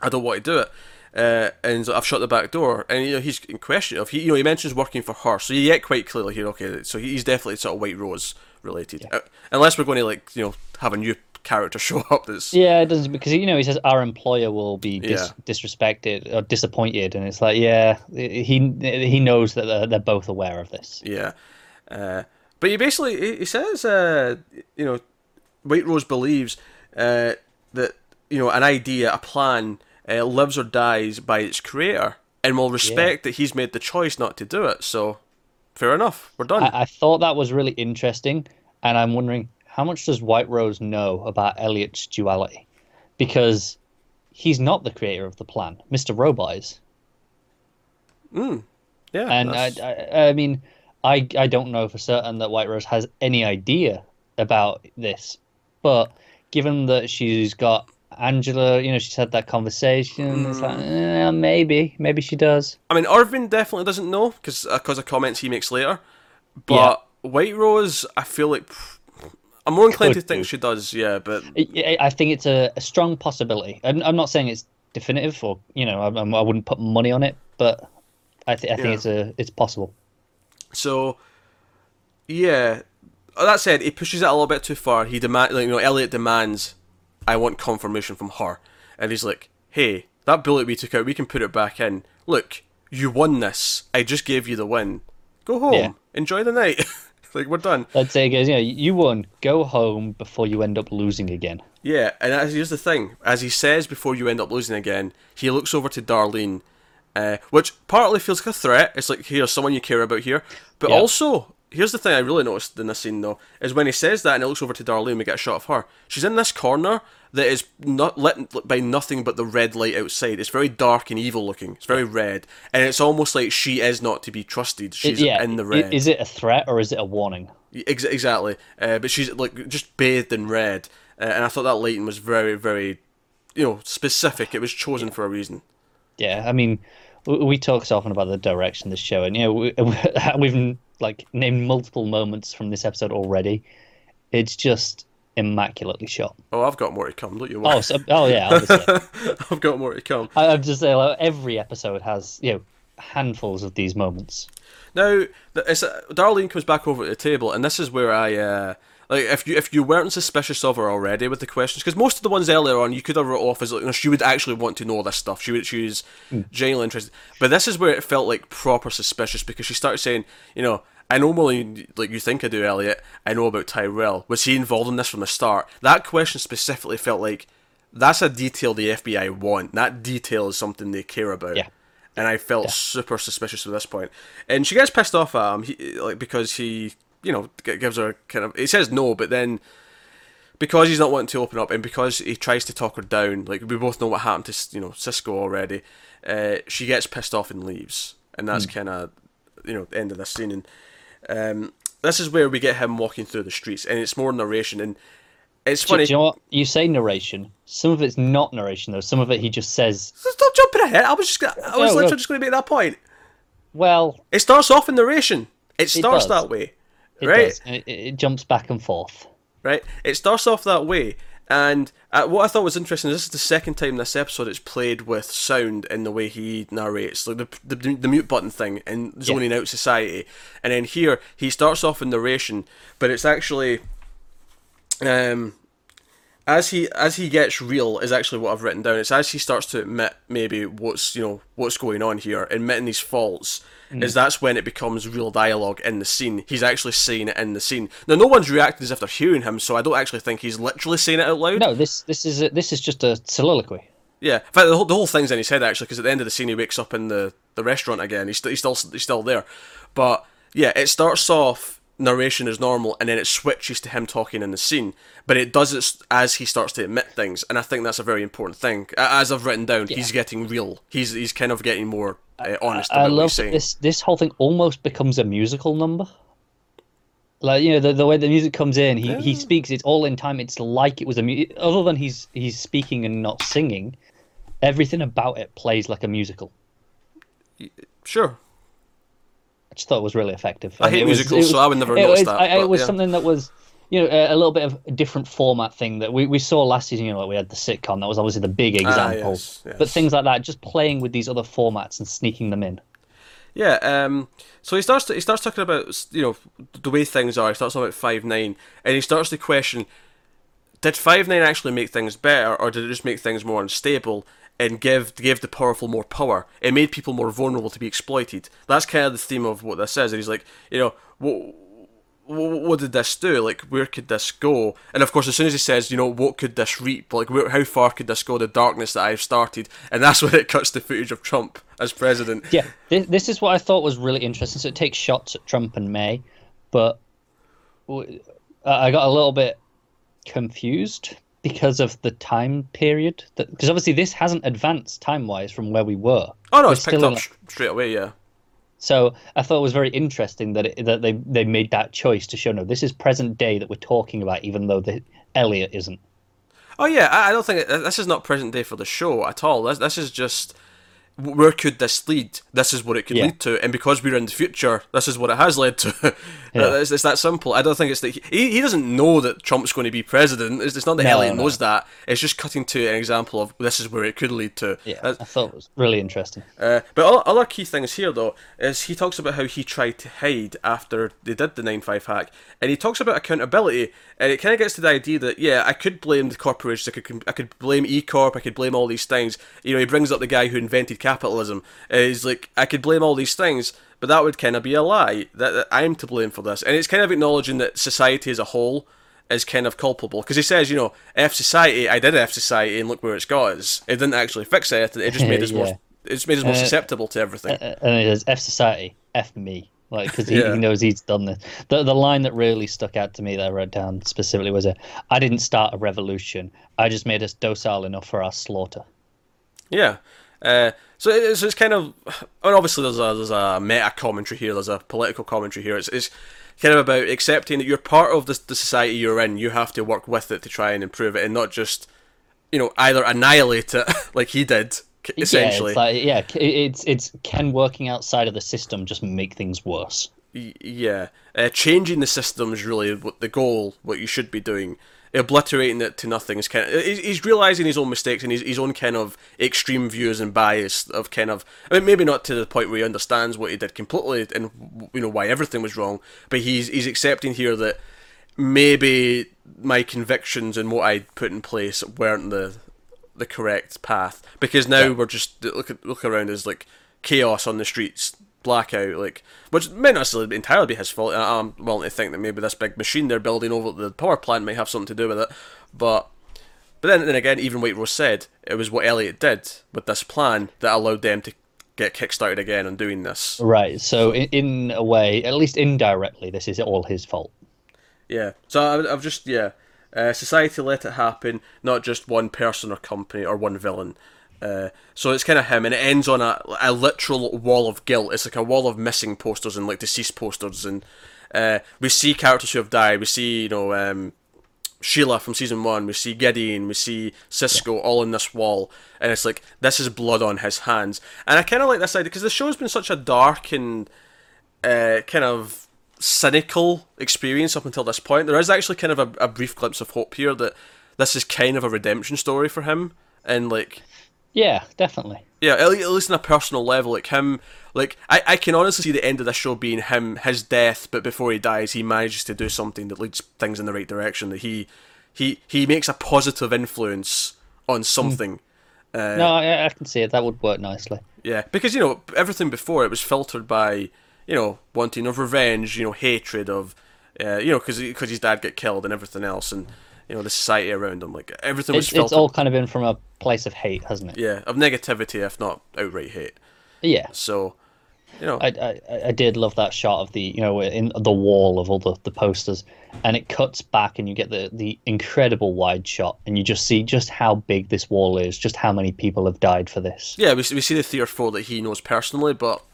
I don't want to do it. Uh, and so I've shut the back door, and you know he's in question of he, you know, he mentions working for her, so you get quite clearly here. Okay, so he's definitely sort of White Rose related, uh, unless we're going to like you know have a new character show up that's Yeah, it doesn't because you know he says our employer will be dis- Yeah. disrespected or disappointed, and it's like yeah, he he knows that they're, they're both aware of this. Yeah. Uh, but he basically he, he says, uh, you know, White Rose believes uh, that you know an idea, a plan, uh, lives or dies by its creator, and will respect that he's made the choice not to do it. So, fair enough, we're done. I, I thought that was really interesting, and I'm wondering how much does White Rose know about Elliot's duality, because he's not the creator of the plan. Mister Robot is. yeah, And I, I, I mean, I, I don't know for certain that White Rose has any idea about this, but given that she's got Angela, you know, she's had that conversation. It's like, eh, maybe, maybe she does. I mean, Irving definitely doesn't know because because of comments he makes later. But White Rose, I feel like I'm more inclined to think do. she does. Yeah, but I, I- I think it's a, a strong possibility. I'm, I'm not saying it's definitive, or you know, I, I wouldn't put money on it, but I, th- I think Yeah. it's a it's possible. So, yeah. That said, he pushes it a little bit too far. He demand, like, you know, Elliot demands, "I want confirmation from her," and he's like, "Hey, that bullet we took out, we can put it back in. Look, you won this. I just gave you the win. Go home, Yeah. enjoy the night. like we're done." Let's say, guys, know, you won. Go home before you end up losing again. Yeah, and as, here's the thing: as he says before you end up losing again, he looks over to Darlene, uh, which partly feels like a threat. It's like here's someone you care about here, but Yeah. also here's the thing I really noticed in this scene though is when he says that and he looks over to Darlene, we get a shot of her. She's in this corner that is not lit by nothing but the red light outside. It's very dark and evil looking. It's very red, and it's almost like she is not to be trusted. She's yeah, in the red. Is it a threat or is it a warning? Ex- exactly. Uh, but she's like just bathed in red, uh, and I thought that lighting was very, very, you know, specific. It was chosen for a reason. Yeah, I mean, we talk so often about the direction of the show, and you know, we, we've like named multiple moments from this episode already. It's just immaculately shot. Oh, I've got more to come. Don't you Oh, so, oh yeah, obviously. I've got more to come. I, I'm just saying, like, every episode has you know handfuls of these moments. Now, it's, uh, Darlene comes back over to the table, and this is where I. Uh, like if you if you weren't suspicious of her already with the questions, because most of the ones earlier on you could have wrote off as like, you know, she would actually want to know this stuff. She would she was hmm. genuinely interested, but this is where it felt like proper suspicious because she started saying, you know, I than like you think I do, Elliot. I know about Tyrell. Was he involved in this from the start? That question specifically felt like that's a detail the FBI want. That detail is something they care about Yeah. and I felt super suspicious at this point. And she gets pissed off at him, he, like because he, you know, gives her kind of. He says no, but then because he's not wanting to open up, and because he tries to talk her down, like we both know what happened to you know Cisco already. Uh, she gets pissed off and leaves, and that's kind of you know the end of this scene. And um, this is where we get him walking through the streets, and it's more narration, and it's funny. do you know? You say narration. Some of it's not narration though. Some of it he just says, Stop jumping ahead. I was just, gonna, I was No, literally no. just going to make that point. "Well, It starts off in narration. It starts does. that way, it right? does. It, it jumps back and forth." right? It starts off that way, and uh, what I thought was interesting is this is the second time this episode it's played with sound in the way he narrates, like the the, the mute button thing and zoning out society, and then here he starts off in narration, but it's actually, um. As he as he gets real is actually what I've written down. It's as he starts to admit maybe what's you know what's going on here, admitting his faults, is mm. that's when it becomes real dialogue in the scene. He's actually saying it in the scene. Now, no one's reacting as if they're hearing him, so I don't actually think he's literally saying it out loud. No, this this is a, this is just a soliloquy. Yeah, in fact, the whole, the whole thing's in his head actually, because at the end of the scene he wakes up in the, the restaurant again. He's, st- he's still he's still there, but yeah, it starts off narration is normal, and then it switches to him talking in the scene. But it does it as he starts to admit things, and I think that's a very important thing. As I've written down, he's getting real. He's he's kind of getting more uh, honest I about what love he's that saying. this this whole thing almost becomes a musical number. Like you know the, the way the music comes in, he, he speaks. It's all in time. It's like it was a mu- other than he's he's speaking and not singing. Everything about it plays like a musical. Sure, I just thought it was really effective. I And hate it was- musicals, so I would never notice that, I- but it was yeah. something that was, you know, a, a little bit of a different format thing that we, we saw last season. You know, like we had the sitcom. That was obviously the big example. Ah, yes, But things like that, just playing with these other formats and sneaking them in. Yeah, um, so he starts to, he starts talking about you know the way things are. He starts talking about five nine, and he starts to question: Did five nine actually make things better, or did it just make things more unstable and give give the powerful more power? It made people more vulnerable to be exploited. That's kind of the theme of what this is. And he's like, you know, what what did this do? Like, where could this go? And of course, as soon as he says, you know, what could this reap? Like, where, how far could this go? The darkness that I've started, and that's when it cuts to footage of Trump as president. Yeah, this, this is what I thought was really interesting. So it takes shots at Trump and May, but I got a little bit confused because of the time period. Because obviously this hasn't advanced time wise from where we were. Oh no, We're it's picked up in- sh- straight away. Yeah. So I thought it was very interesting that it, that they they made that choice to show no, this is present day that we're talking about, even though the Elliot isn't. Oh yeah, I, I don't think it, this is not present day for the show at all. This this is just where could this lead? This is what it could Yeah. lead to, and because we're in the future, this is what it has led to. Yeah. It's, it's, that simple. I don't think it's that he, he doesn't know that Trump's going to be president. It's, it's not that no, Elliot no. knows that. It's just cutting to an example of this is where it could lead to. Yeah, I thought it was really interesting. Uh, but other, other key things here though is he talks about how he tried to hide after they did the nine five hack, and he talks about accountability, and it kind of gets to the idea that yeah, I could blame the corporations, I could I could blame E Corp, I could blame all these things. You know, he brings up the guy who invented capitalism. is like, I could blame all these things but that would kind of be a lie. That, that, I'm to blame for this, and it's kind of acknowledging that society as a whole is kind of culpable because he says, you know, F society, I did F society, and look where it's got us. It didn't actually fix it. It just made us yeah. more. It just made us more uh, susceptible to everything. Uh, and it says F society, F me. Like because he, yeah. he, knows he's done this. The the line that really stuck out to me that I wrote down specifically was, "I didn't start a revolution. I just made us docile enough for our slaughter." Yeah, uh, so it's, it's kind of, and obviously there's a there's a meta commentary here, there's a political commentary here. It's, it's kind of about accepting that you're part of the, the society you're in. You have to work with it to try and improve it, and not just, you know, either annihilate it like he did, essentially. Yeah, it's like, yeah, it's it's can working outside of the system just make things worse? Yeah, uh, changing the system is really what the goal, what you should be doing obliterating it to nothing is kind of he's realizing his own mistakes and his, his own kind of extreme views and bias of kind of I mean maybe not to the point where he understands what he did completely and you know why everything was wrong but he's he's accepting here that maybe my convictions and what I put in place weren't the the correct path because now yeah. we're just look at, look around as like chaos on the streets blackout, like which may not necessarily entirely be his fault. I'm willing to think that maybe this big machine they're building over the power plant may have something to do with it, but. But then, then again, even White Rose said it was what Elliot did with this plan that allowed them to get kickstarted again on doing this. Right. So in, in a way, at least indirectly, this is all his fault. Yeah. So I, I've just yeah, uh, society let it happen, not just one person or company or one villain. Uh, so it's kind of him, and it ends on a, a literal wall of guilt. It's like a wall of missing posters and like deceased posters, and uh, we see characters who have died. We see, you know, um, Sheila from season one. We see Gideon. We see Cisco yeah. all in this wall, and it's like this is blood on his hands. And I kind of like this idea because the show's been such a dark and uh, kind of cynical experience up until this point. There is actually kind of a, a brief glimpse of hope here that this is kind of a redemption story for him, and like yeah, definitely. Yeah, at least on a personal level, like him, like I, I can honestly see the end of the show being him, his death, but before he dies, he manages to do something that leads things in the right direction. That he, he, he makes a positive influence on something. Mm. Uh, no, I, I can see it. That would work nicely. Yeah, because you know everything before it was filtered by you know wanting of revenge, you know hatred of, uh, you know because because his dad get killed and everything else, and you know the society around him. Like everything was. It's, it's all kind of been from a place of hate, hasn't it? Yeah, of negativity, if not outright hate. Yeah. So, you know, I, I, I did love that shot of the you know in the wall of all the, the posters, and it cuts back and you get the the incredible wide shot, and you just see just how big this wall is, just how many people have died for this. Yeah, we we see the three or four that he knows personally, but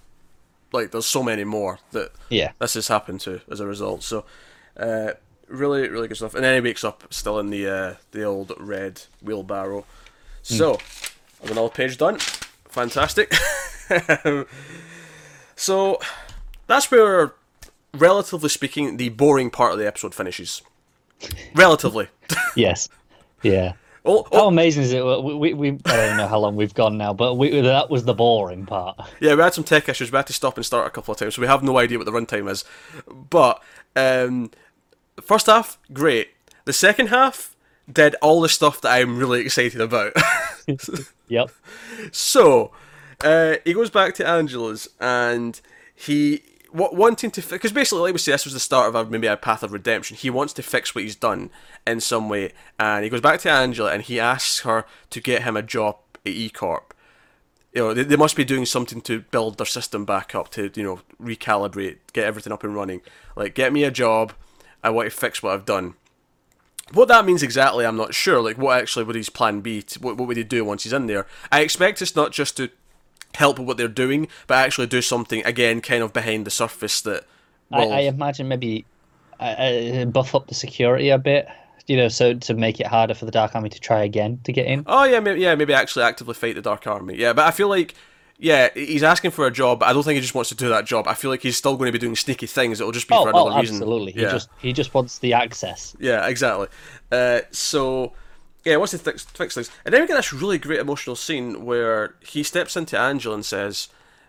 like there's so many more that yeah this has happened to as a result. So. Uh, really, really good stuff. And then he wakes up still in the uh, the old red wheelbarrow. So, mm. I've another page done. Fantastic. so, that's where, relatively speaking, the boring part of the episode finishes. Relatively. yes. Yeah. Oh, oh. How amazing is it? We, we, we, I don't know how long we've gone now, but we, that was the boring part. Yeah, we had some tech issues. We had to stop and start a couple of times, so we have no idea what the runtime is. But um, first half, great. The second half did all the stuff that I'm really excited about. yep. So, uh, he goes back to Angela's and he what wanting to because basically like we say this was the start of a, maybe a path of redemption. He wants to fix what he's done in some way, and he goes back to Angela and he asks her to get him a job at E Corp. You know, they, they must be doing something to build their system back up to you know recalibrate, get everything up and running. Like, get me a job I want to fix what I've done. What that means exactly, I'm not sure. Like, what actually would his plan be? To, what, what would he do once he's in there? I expect it's not just to help with what they're doing, but actually do something again, kind of behind the surface. That will... I, I, imagine maybe uh, buff up the security a bit. You know, so to make it harder for the Dark Army to try again to get in. Oh yeah, maybe, yeah, maybe actually actively fight the Dark Army. Yeah, but I feel like yeah, he's asking for a job. But I don't think he just wants to do that job. I feel like he's still going to be doing sneaky things. It'll just be Oh, for another oh reason. absolutely. He just he just wants the access. Yeah, exactly. Uh, so, yeah, once he fix, fix things, and then we get this really great emotional scene where he steps into Angela and says,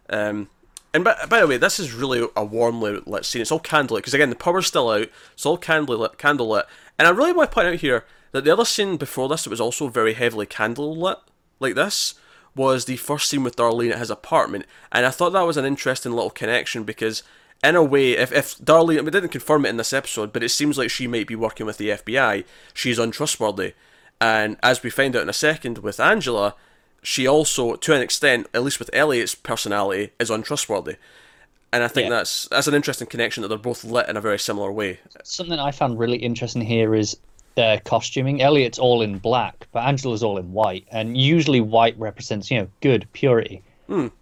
um, and by, by the way, this is really a warmly lit scene. It's all candlelit because again, the power's still out. It's all candlelit, candlelit, and I really want to point out here that the other scene before this it was also very heavily candlelit, like this, was the first scene with Darlene at his apartment, and I thought that was an interesting little connection because in a way, if, if Darlene, we didn't confirm it in this episode, but it seems like she might be working with the FBI, she's untrustworthy. And as we find out in a second with Angela, she also, to an extent, at least with Elliot's personality, is untrustworthy. And I think Yeah. that's that's an interesting connection that they're both lit in a very similar way. Something I found really interesting here is uh, costuming. Elliot's all in black, but Angela's all in white, and usually white represents you know good purity.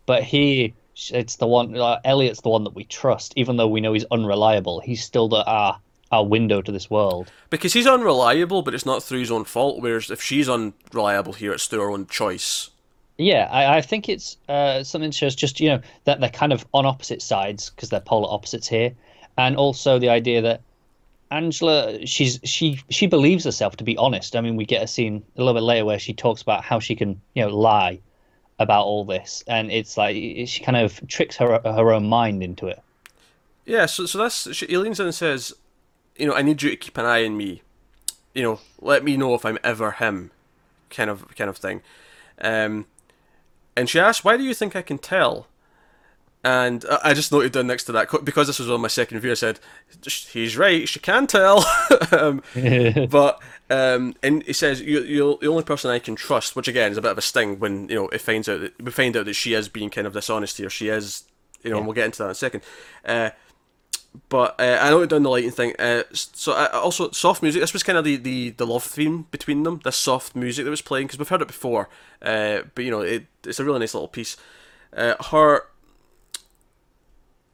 But he, it's the one. Uh, Elliot's the one that we trust, even though we know he's unreliable. He's still the our our window to this world. Because he's unreliable, but it's not through his own fault, whereas if she's unreliable here, it's through her own choice. Yeah, I, I think it's uh, something that shows just you know that they're kind of on opposite sides because they're polar opposites here, and also the idea that Angela she's she she believes herself to be honest. I mean, we get a scene a little bit later where she talks about how she can you know lie about all this, and it's like she kind of tricks her her own mind into it. Yeah, so so that's she, he leans in and says, you know, I need you to keep an eye on me. You know, let me know if I'm ever him, kind of kind of thing. Um, and she asks, "Why do you think I can tell?" And I just noted down next to that because this was on my second view. I said, "He's right. She can tell." um, but um, and he says, you, "You're the only person I can trust," which again is a bit of a sting when you know it finds out that we find out that she is being kind of dishonest here. She is, you know, and we'll get into that in a second. Uh, but uh, I noted down the lighting thing. Uh, so I, also soft music. This was kind of the, the, the love theme between them. This soft music that was playing because we've heard it before. Uh, but you know, it, it's a really nice little piece. Uh, her.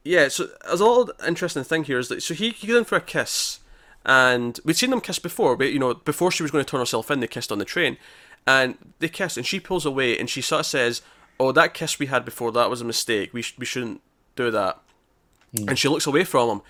Yeah, so there's a little interesting thing here is that so he, he goes in for a kiss, and we'd seen them kiss before, but you know before she was going to turn herself in, they kissed on the train, and they kissed, and she pulls away, and she sort of says, "Oh, that kiss we had before, that was a mistake. We sh- we shouldn't do that." Hmm. and she looks away from him.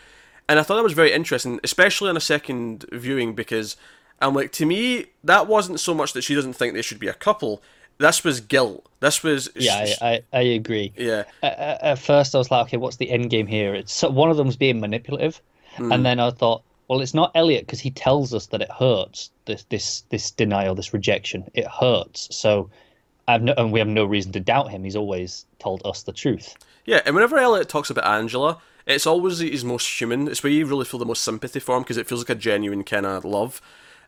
And I thought that was very interesting, especially on a second viewing, because I'm like, to me, that wasn't so much that she doesn't think they should be a couple. This was guilt. This was Yeah, I, I, I agree. yeah, at, at first I was like, okay, what's the end game here? It's so one of them's being manipulative, and then I thought, well, it's not Elliot because he tells us that it hurts. This this this denial, this rejection, it hurts. So I've no, and we have no reason to doubt him. He's always told us the truth. yeah. And whenever Elliot talks about Angela, it's always his most human. It's where you really feel the most sympathy for him because it feels like a genuine kind of love.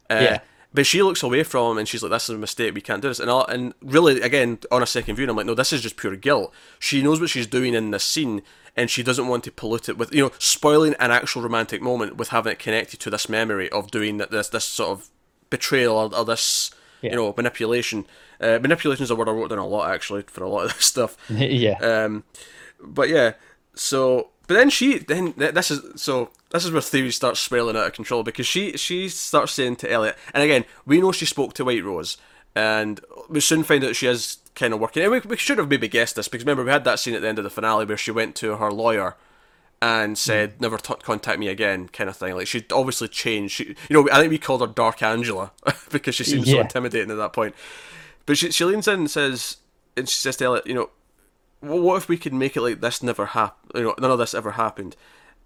Uh, Yeah. But she looks away from him and she's like, "This is a mistake. We can't do this." And I, and really, again, on a second view, I'm like, "No, this is just pure guilt." She knows what she's doing in this scene, and she doesn't want to pollute it with you know spoiling an actual romantic moment with having it connected to this memory of doing that this this sort of betrayal or, or this Yeah. you know manipulation. Uh, manipulation is a word I wrote down a lot actually for a lot of this stuff. yeah, Um, but yeah, so but then she then th- this is so this is where theory starts spiraling out of control because she she starts saying to Elliot, and again we know she spoke to White Rose, and we soon find out she is kind of working. And we, we should have maybe guessed this because remember we had that scene at the end of the finale where she went to her lawyer and hmm. said never t- contact me again kind of thing. Like she'd obviously changed she, you know i think we called her dark angela because she seemed so intimidating at that point. But she, she leans in and says and she says to Elliot, you know well, what if we could make it like this never happened? You know, none of this ever happened.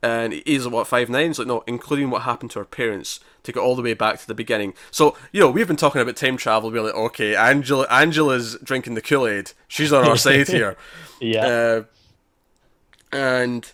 And he's what five nines? Like no, including what happened to her parents. To go all the way back to the beginning. So you know, we've been talking about time travel. We're like, okay, Angela, Angela's drinking the Kool Aid. She's on our side here. yeah, Uh, and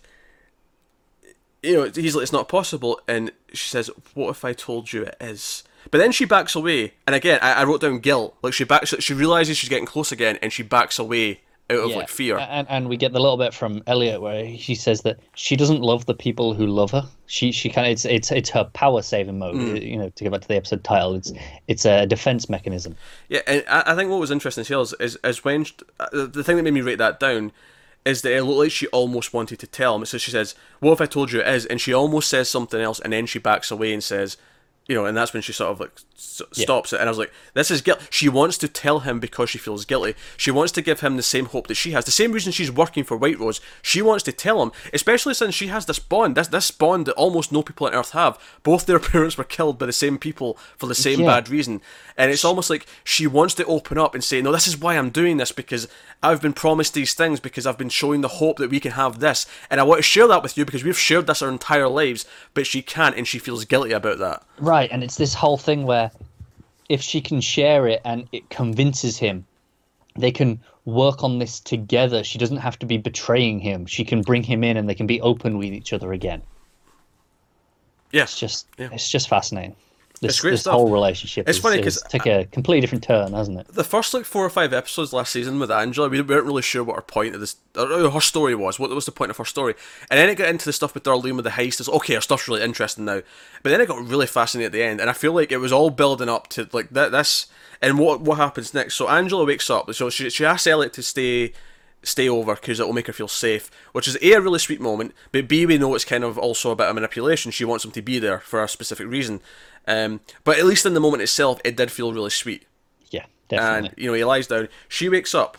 you know, he's like, it's not possible. And she says, what if I told you it is? But then she backs away. And again, I, I wrote down guilt. Like she backs, she realizes she's getting close again, and she backs away out of yeah. like fear. And and we get the little bit from Elliot where she says that she doesn't love the people who love her. She she kind of it's it's it's her power saving mode. You know, to go back to the episode title, it's it's a defense mechanism. Yeah, and I, I think what was interesting as well is, is, is when she, uh, the- the thing that made me write that down is that it looked like she almost wanted to tell him. So she says, "What if I told you it is?" And she almost says something else, and then she backs away and says, you know, and that's when she sort of like s- stops it. And I was like, this is guilt. She wants to tell him because she feels guilty. She wants to give him the same hope that she has. The same reason she's working for White Rose. She wants to tell him, especially since she has this bond, this this bond that almost no people on Earth have. Both their parents were killed by the same people for the same Yeah. bad reason. And it's almost like she wants to open up and say, no, this is why I'm doing this because I've been promised these things because I've been showing the hope that we can have this. And I want to share that with you because we've shared this our entire lives, but she can't and she feels guilty about that. Right, and it's this whole thing where if she can share it and it convinces him, they can work on this together. She doesn't have to be betraying him. She can bring him in and they can be open with each other again. Yeah. It's just Yeah. it's just fascinating. This, this whole relationship It's is, funny is 'cause took a completely different turn, hasn't it? the first like four or five episodes last season with Angela, we weren't really sure what her point of this, her story was. What was the point of her story? And then it got into the stuff with Darlene with the heist. It's okay, her stuff's really interesting now. But then it got really fascinating at the end, and I feel like it was all building up to like that. This and what what happens next. So Angela wakes up. So she she asks Elliot to stay stay over because it will make her feel safe, which is a, a really sweet moment. But b we know it's kind of also a bit of manipulation. She wants him to be there for a specific reason. Um, but at least in the moment itself, it did feel really sweet Yeah, definitely. and you know he lies down. She wakes up,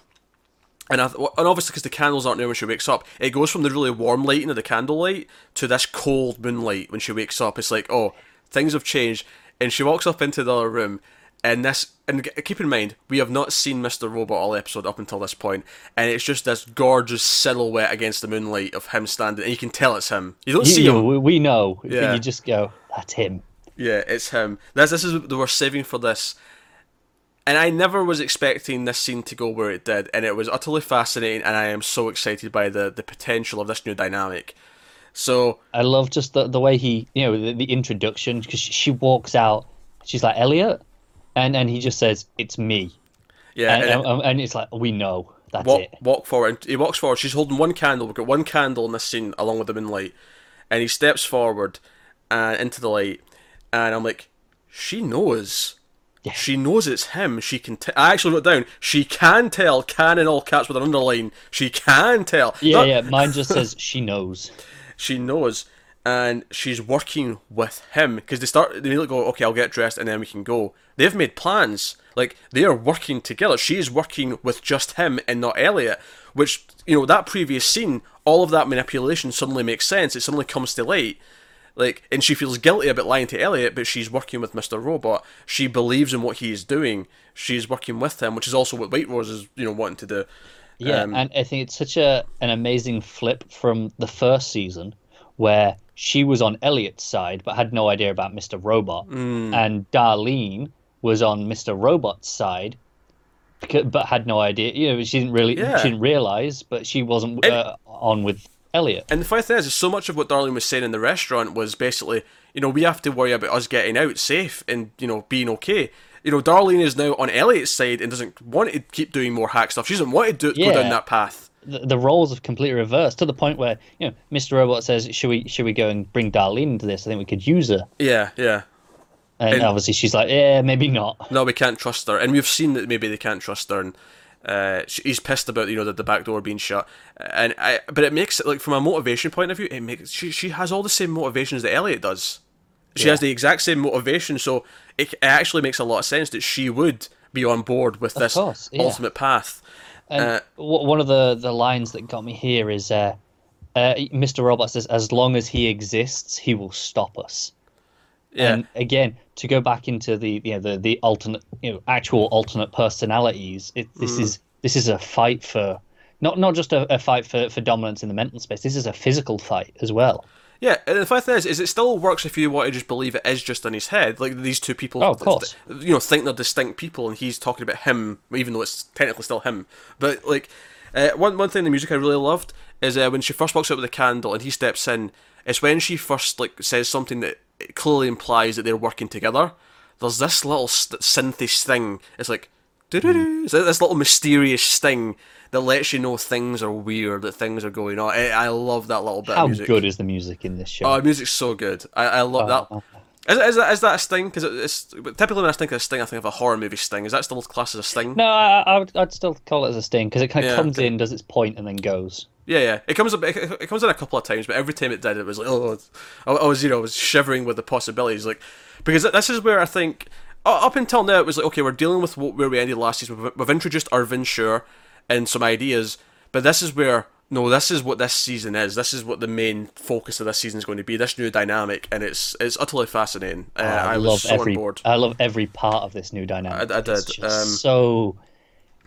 and I th- and obviously because the candles aren't there when she wakes up, it goes from the really warm lighting of the candlelight to this cold moonlight when she wakes up. It's like oh things have changed, and she walks up into the other room, and this and keep in mind we have not seen Mr. Robot all episode up until this point, and it's just this gorgeous silhouette against the moonlight of him standing, and you can tell it's him. You don't You- see you- him. we- we know. Yeah. You just go, that's him. Yeah, it's him. This this is they were saving for this. And I never was expecting this scene to go where it did, and it was utterly fascinating, and I am so excited by the, the potential of this new dynamic. So I love just the the way he, you know, the, the introduction because she, walks out. She's like Elliot, and and he just says, "It's me," yeah, and, and, and, um, and it's like we know that's walk, it. walk forward. He walks forward. She's holding one candle. We've got one candle in this scene along with the moonlight, and he steps forward and into the light, and I'm like, she knows. Yeah. She knows it's him. She can. T- I actually wrote down. She can tell. Can in all caps with an underline. She can tell. Yeah, Not- yeah. Mine just says she knows. she knows and she's working with him because they start they go okay i'll get dressed and then we can go they've made plans like they are working together she's working with just him and not elliot which you know that previous scene all of that manipulation suddenly makes sense it suddenly comes to light like and she feels guilty about lying to elliot but she's working with mr robot she believes in what he is doing she's working with him which is also what white rose is you know wanting to do Yeah, Um, and I think it's such a an amazing flip from the first season where she was on Elliot's side but had no idea about Mr. Robot, Mm. and Darlene was on Mr. Robot's side. But had no idea, you know. She didn't really, Yeah. she didn't realize, but she wasn't uh, on with Elliot. And the funny thing is, is so much of what Darlene was saying in the restaurant was basically, you know, we have to worry about us getting out safe and, you know, being okay. You know, Darlene is now on Elliot's side and doesn't want to keep doing more hack stuff. She doesn't want to do, go down that path. the, the roles have completely reversed to the point where you know Mr. Robot says, "Should we should we go and bring Darlene into this? I think we could use her." Yeah, yeah. And, And- obviously she's like, "Yeah, maybe not." No, we can't trust her. And we've seen that maybe they can't trust her. And uh, he's pissed about, you know, the, the back door being shut. And I, But it makes it, like, from a motivation point of view, it makes she, she has all the same motivations that Elliot does. She Yeah. has the exact same motivation. So it, it actually makes a lot of sense that she would be on board with this course, yeah. ultimate path. And Uh, one of the the lines that got me here is, uh, uh, "Mr. Robot says, as long as he exists, he will stop us." Yeah. And again, to go back into the you know the the alternate you know actual alternate personalities, it, this Mm. is this is a fight for not not just a, a fight for, for dominance in the mental space. This is a physical fight as well. Yeah, and the thing is, is it still works if you want to just believe it is just in his head. Like these two people, Oh, of course. you know, think they're distinct people, and he's talking about him, even though it's technically still him. But like, uh, one one thing in the music I really loved is uh, when she first walks out with a candle and he steps in. It's when she first like says something that clearly implies that they're working together. There's this little st- synthy sting. It's like, doo-doo-doo. Hmm. It's this little mysterious thing that lets you know things are weird, that things are going on. I, I love that little bit How of music. good is the music in this show? Oh, music's so good. I, I love Oh. that. Is, is that is that a sting? Because it's typically when I think of a sting, I think of a horror movie sting. Is that still classed as a sting? No, I, I would, I'd still call it as a sting because it kind of Yeah, comes in, does its point, and then goes. Yeah, yeah. It comes up. It, comes in a couple of times, but every time it did, it was like, oh, I, was you know, I was shivering with the possibilities. Like, because this is where I think up until now it was like okay, we're dealing with where we ended last season. We've, we've introduced Irving sure and some ideas, but this is where no, this is what this season is. This is what the main focus of this season is going to be. This new dynamic, and it's it's utterly fascinating. Uh, Oh, I, I love was so every. I love every part of this new dynamic. I- I It's did, um, so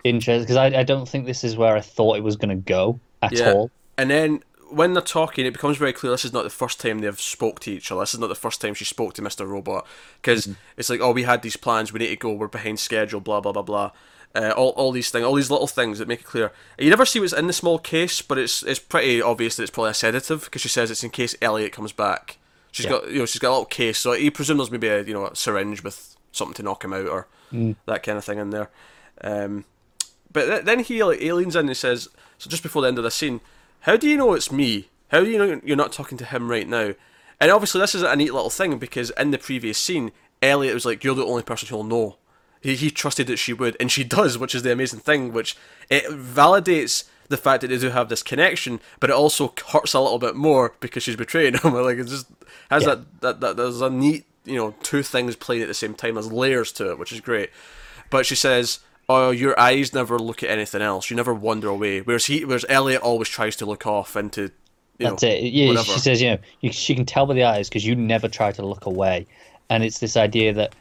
interesting because I, I don't think this is where I thought it was going to go at Yeah. all. And then when they're talking, it becomes very clear this is not the first time they've spoke to each other. This is not the first time she spoke to Mister Robot because it's like, oh, we had these plans, we need to go, we're behind schedule, blah blah blah blah. Uh, all, all these things, all these little things that make it clear. You never see what's in the small case, but it's it's pretty obvious that it's probably a sedative because she says it's in case Elliot comes back. She's Yeah. got you know she's got a little case, so you presume there's maybe a you know a syringe with something to knock him out or that kind of thing in there. Um, but th- then he like aliens in and he says, so just before the end of the scene, how do you know it's me? How do you know you're not talking to him right now? And obviously this is a neat little thing because in the previous scene, Elliot was like, you're the only person who'll know. He, he trusted that she would, and she does, which is the amazing thing, which it validates the fact that they do have this connection, but it also hurts a little bit more because she's betraying him. like it just has Yeah. that, that, that there's a neat, you know, two things playing at the same time. There's layers to it, which is great. But she says, "Oh, your eyes never look at anything else. You never wander away." Whereas he, whereas Elliot always tries to look off into, you That's know, it. Yeah, whatever. she says, you know, you, she can tell by the eyes because you never try to look away, and it's this idea that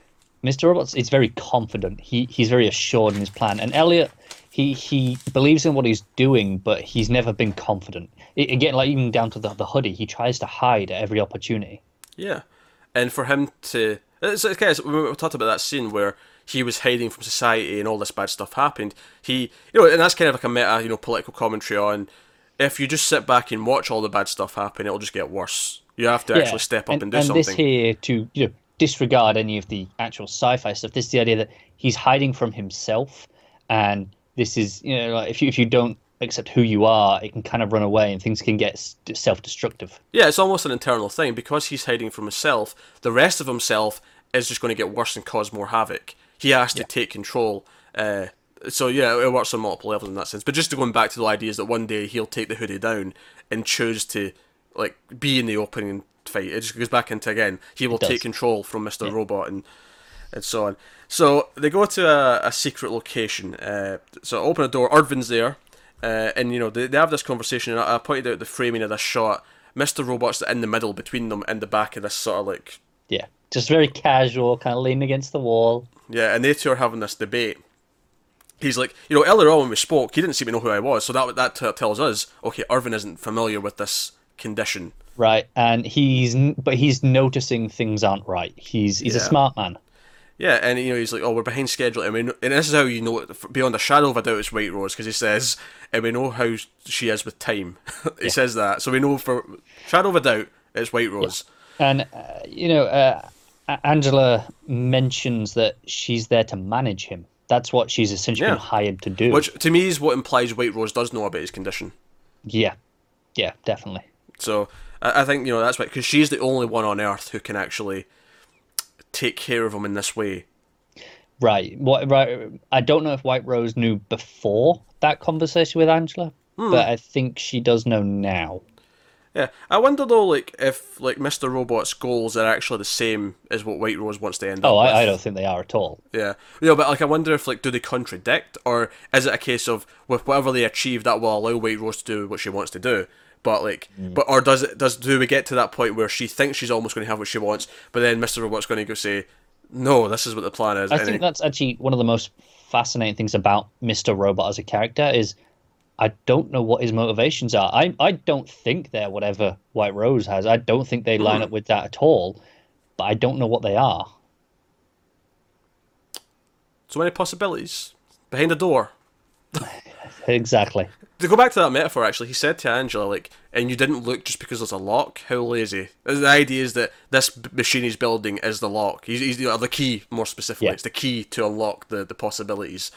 Mr. Robots is very confident. He he's very assured in his plan, and Elliot. He, he believes in what he's doing, but he's never been confident. I again, like even down to the, the hoodie, he tries to hide at every opportunity. Yeah, and for him to, it's okay. So we we talked about that scene where he was hiding from society and all this bad stuff happened. He, you know, and that's kind of like a meta, you know, political commentary on if you just sit back and watch all the bad stuff happen, it'll just get worse. You have to Yeah, actually step up and, do and something. this here to you know disregard any of the actual sci-fi stuff. This is the idea that he's hiding from himself, and this is you know like if you if you don't accept who you are, it can kind of run away and things can get self-destructive. Yeah, it's almost an internal thing because he's hiding from himself. The rest of himself is just going to get worse and cause more havoc. He has to take control. Uh, so yeah, it works on multiple levels in that sense. But just to going back to the idea is that one day he'll take the hoodie down and choose to like be in the opening fight. It just goes back into again. He will take control from Mister Robot and and so on. So they go to a, a secret location. Uh, so open a door. Irving's there, uh, and you know they, they have this conversation. And I, I pointed out the framing of this shot. Mister Robot's in the middle between them, in the back of this sort of like Yeah, just very casual, kind of leaning against the wall. yeah, and they two are having this debate. He's like, you know, earlier on when we spoke, he didn't seem to know who I was, so that that t- tells us, okay, Irving isn't familiar with this condition. Right, and he's but he's noticing things aren't right. He's he's a smart man. Yeah, and you know he's like, "Oh, we're behind schedule." I mean, and this is how you know beyond a shadow of a doubt it's White Rose because he says, "And we know how she is with time." he says that, so we know for shadow of a doubt it's White Rose. And uh, you know, uh, Angela mentions that she's there to manage him. That's what she's essentially Yeah. hired to do. Which to me is what implies White Rose does know about his condition. yeah, yeah, definitely. So I, I think you know that's why because she's the only one on Earth who can actually take care of him in this way. Right. What? Right. I don't know if White Rose knew before that conversation with Angela, Hmm. but I think she does know now. Yeah, I wonder though, like if like Mister Robot's goals are actually the same as what White Rose wants to end Oh, up with. I, I don't think they are at all. Yeah, you know, but like I wonder if like do they contradict, or is it a case of with whatever they achieve that will allow White Rose to do what she wants to do, but like, mm. but or does it does do we get to that point where she thinks she's almost going to have what she wants, but then Mister Robot's going to go say, no, this is what the plan is. I think that's actually one of the most fascinating things about Mr. Robot as a character is I don't know what his motivations are. I I don't think they're whatever White Rose has. I don't think they Hmm. line up with that at all. But I don't know what they are. so many possibilities behind the door. Exactly. To go back to that metaphor, actually, he said to Angela, like, and you didn't look just because there's a lock? How lazy. The idea is that this machine he's building is the lock. He's, he's know, the key, more specifically. Yeah. It's the key to unlock the, the possibilities.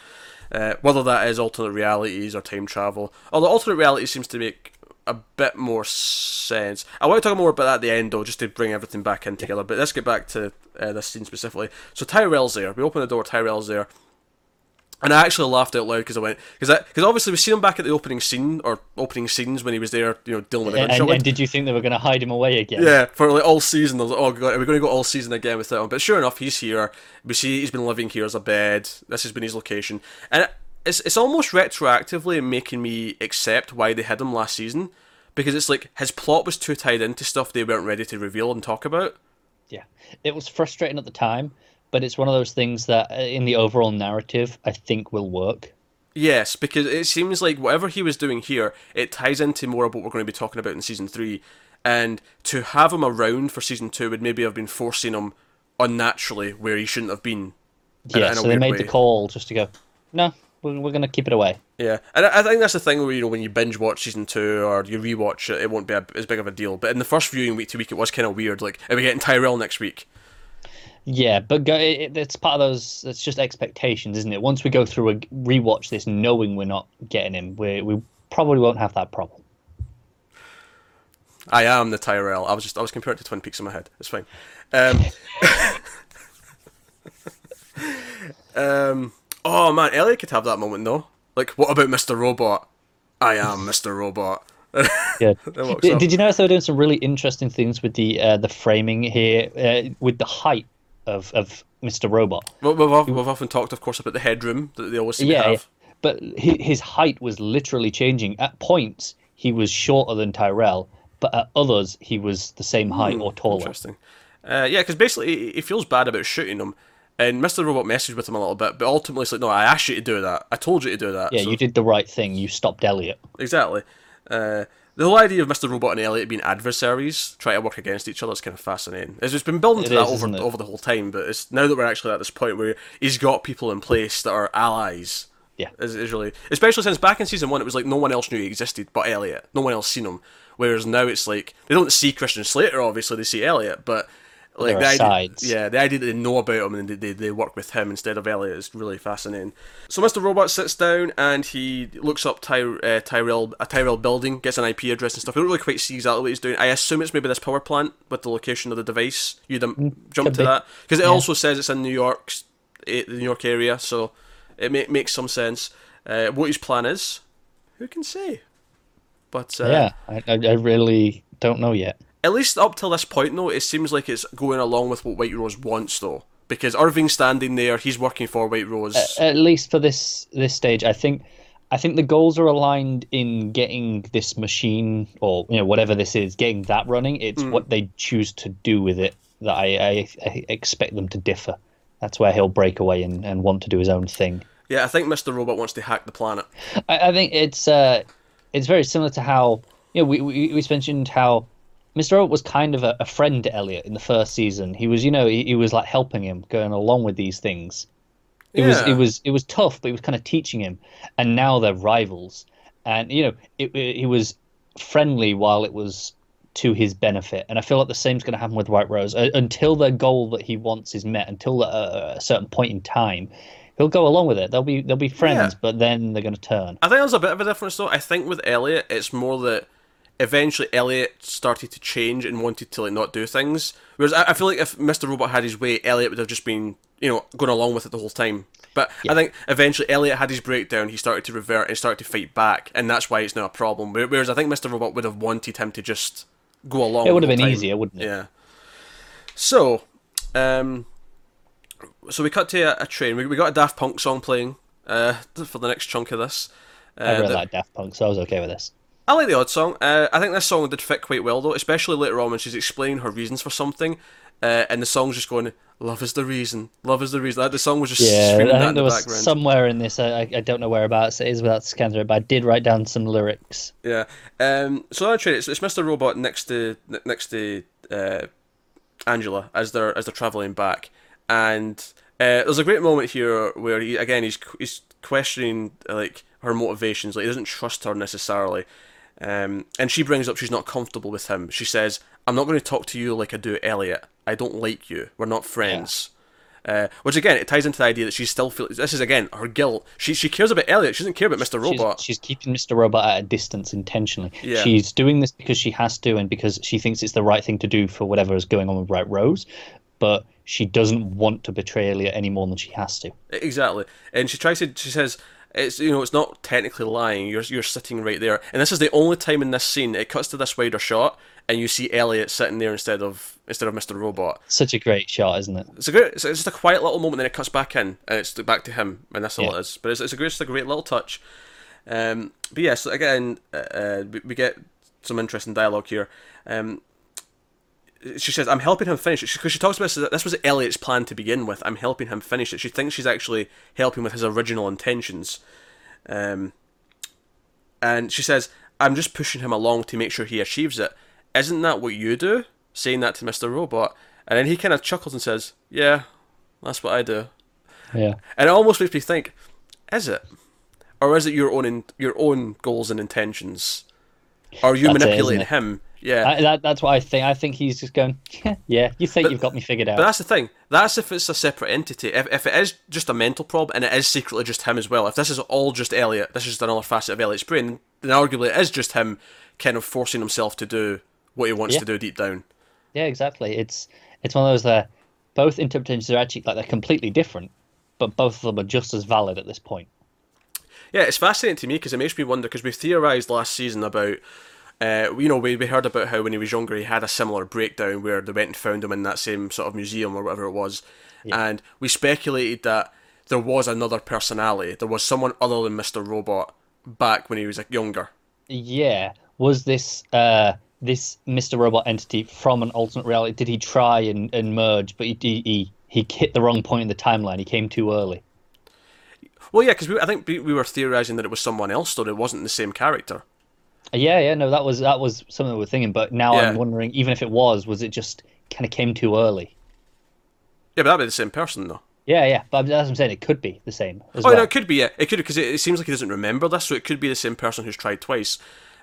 Uh, whether that is alternate realities or time travel. Although alternate reality seems to make a bit more sense. I want to talk more about that at the end, though, just to bring everything back in together. But let's get back to uh, this scene specifically. So Tyrell's there. We open the door, Tyrell's there. And I actually laughed out loud because I went because because obviously we see him back at the opening scene or opening scenes when he was there, you know, dealing with the And, gunshot. and did you think they were going to hide him away again? Yeah, for like all season. I was like, oh god, are we going to go all season again with that one? But sure enough, he's here. We see he's been living here as a bed. This has been his location, and it's it's almost retroactively making me accept why they had him last season, because it's like his plot was too tied into stuff they weren't ready to reveal and talk about. Yeah. It was frustrating at the time, but it's one of those things that uh, in the overall narrative, I think will work. Yes, because it seems like whatever he was doing here, it ties into more of what we're going to be talking about in season three. And to have him around for season two would maybe have been forcing him unnaturally where he shouldn't have been. Yeah, so they made way. the call just to go, no, we're, we're going to keep it away. Yeah, and I I think that's the thing where you know when you binge watch season two or you rewatch it, it won't be a, as big of a deal. But in the first viewing week to week, it was kind of weird. Like, are we getting Tyrell next week? Yeah, but go, it, it's part of those. It's just expectations, isn't it? Once we go through a rewatch this, knowing we're not getting him, we we probably won't have that problem. I am the Tyrell. I was just I was comparing it to Twin Peaks in my head. It's fine. Um, um, oh man, Elliot could have that moment though. Like, what about Mr. Robot? I am Mr. Robot. Yeah. Did, did you notice they were doing some really interesting things with the uh, the framing here, uh, with the height of of Mr. Robot? Well, We've, we've, often talked, of course, about the headroom that they always seem Yeah, to yeah. but hi- his height was literally changing. At points, he was shorter than Tyrell, but at others, he was the same height or taller. Interesting. Uh, yeah, because basically he, he feels bad about shooting him, and Mr. Robot messaged with him a little bit, but ultimately it's like, no, I asked you to do that. I told you to do that. Yeah, So- you did the right thing. You stopped Elliot. Exactly. Uh, the whole idea of Mr. Robot and Elliot being adversaries, trying to work against each other, is kind of fascinating. It's just been building to It that is, over over the whole time, but it's now that we're actually at this point where he's got people in place that are allies. Yeah. Is, is really, especially since back in season one, it was like no one else knew he existed but Elliot. No one else seen him. Whereas now it's like they don't see Christian Slater, obviously they see Elliot, but like the are idea, yeah, the idea that they know about him and they, they, they work with him instead of Elliot is really fascinating. So Mr. Robot sits down and he looks up Ty, uh, Tyrell a Tyrell building, gets an IP address and stuff. We don't really quite see exactly what he's doing. I assume it's maybe this power plant with the location of the device. You'd um, jump to that because it also says it's in New York, the New York area, so it ma- makes some sense. Uh, what his plan is, who can say? But uh, yeah, I, I, I really don't know yet. At least up till this point, though, it seems like it's going along with what White Rose wants, though. Because Irving's standing there, he's working for White Rose. At least for this this stage, I think I think the goals are aligned in getting this machine or you know whatever this is, getting that running. It's what they choose to do with it that I, I, I expect them to differ. That's where he'll break away and, and want to do his own thing. yeah, I think Mr. Robot wants to hack the planet. I, I think it's uh, it's very similar to how you know we we, we mentioned how Mr. Robot was kind of a, a friend to Elliot in the first season. He was you know he, he was like helping him, going along with these things. It was it was it was tough, but he was kind of teaching him. And now they're rivals, and you know it, it, he was friendly while it was to his benefit. And I feel like the same's going to happen with White Rose uh, until the goal that he wants is met. Until a, a certain point in time, he'll go along with it. They'll be they'll be friends, Yeah. but then they're going to turn. I think there's a bit of a difference, though. I think with Elliot, it's more that eventually Elliot started to change and wanted to like not do things. Whereas I, I feel like if Mr. Robot had his way, Elliot would have just been, you know, going along with it the whole time. But I think eventually Elliot had his breakdown, he started to revert and started to fight back, and that's why it's now a problem. Whereas I think Mr. Robot would have wanted him to just go along. It would have been time. easier, wouldn't it? Yeah. So, um, so we cut to a, a train. We, we got a Daft Punk song playing uh, for the next chunk of this. Uh, I really the- like Daft Punk, so I was okay with this. I like the odd song. Uh, I think this song did fit quite well though, especially later on when she's explaining her reasons for something, uh, and the song's just going, "Love is the reason, love is the reason." Like, the song was just Yeah, screaming I think the there was background. somewhere in this. I, I I don't know whereabouts it is without scanning through it, but I did write down some lyrics. Yeah. Um, so the train, it's, it's Mr. Robot next to next to uh, Angela as they're as they're traveling back, and uh, there's a great moment here where he again he's he's questioning like her motivations. Like he doesn't trust her necessarily, um, and she brings up she's not comfortable with him. She says, "I'm not going to talk to you like I do Elliot. I don't like you. We're not friends." Uh, which again, it ties into the idea that she still feels this is again her guilt. She she cares about Elliot. She doesn't care about Mr. Robot. she's keeping Mr. Robot at a distance intentionally. Yeah. She's doing this because she has to and because she thinks it's the right thing to do for whatever is going on with White Rose. But she doesn't want to betray Elliot any more than she has to. Exactly, and she tries to. She says, "It's you know, it's not technically lying. You're you're sitting right there." And this is the only time in this scene it cuts to this wider shot, and you see Elliot sitting there instead of instead of Mr. Robot. Such a great shot, isn't it? It's a great. It's, just a quiet little moment, then it cuts back in, and it's back to him, and that's all Yeah. it is. But it's, it's a great, it's a great little touch. Um, but yes, again, uh, uh, we, we get some interesting dialogue here. Um, she says, "I'm helping him finish it," because she talks about this, this was Elliot's plan to begin with. I'm helping him finish it. She thinks she's actually helping with his original intentions. Um, and she says, "I'm just pushing him along to make sure he achieves it. Isn't that what you do?" Saying that to Mister Robot, and then he kind of chuckles and says, "Yeah, that's what I do." Yeah. And it almost makes me think, is it, or is it your own in, your own goals and intentions? Are you That's manipulating it? him? Yeah. I, that, that's what I think. I think he's just going, yeah, yeah you think you've got me figured out. But that's the thing. That's if it's a separate entity. If, if it is just a mental problem and it is secretly just him as well, if this is all just Elliot, this is just another facet of Elliot's brain, then arguably it is just him kind of forcing himself to do what he wants Yeah. to do deep down. Yeah, exactly. It's it's one of those that both interpretations are actually like they're completely different, but both of them are just as valid at this point. Yeah, it's fascinating to me because it makes me wonder because we theorized last season about. Uh, you know, we, we heard about how when he was younger he had a similar breakdown where they went and found him in that same sort of museum or whatever it was, and we speculated that there was another personality, there was someone other than Mister Robot back when he was like, younger. Yeah, was this uh this Mr. Robot entity from an alternate reality? Did he try and, and merge, but he, he he he hit the wrong point in the timeline? He came too early. Well, yeah, because I think we, we were theorizing that it was someone else, though it wasn't the same character. Yeah, yeah, no, that was that was something we were thinking. But now Yeah. I'm wondering, even if it was, was it just kind of came too early? Yeah, but that'd be the same person, though. Yeah, yeah, but that's what I'm saying. It could be the same as Oh well. no, it could be. Yeah, it could because it, it seems like he doesn't remember this, so it could be the same person who's tried twice.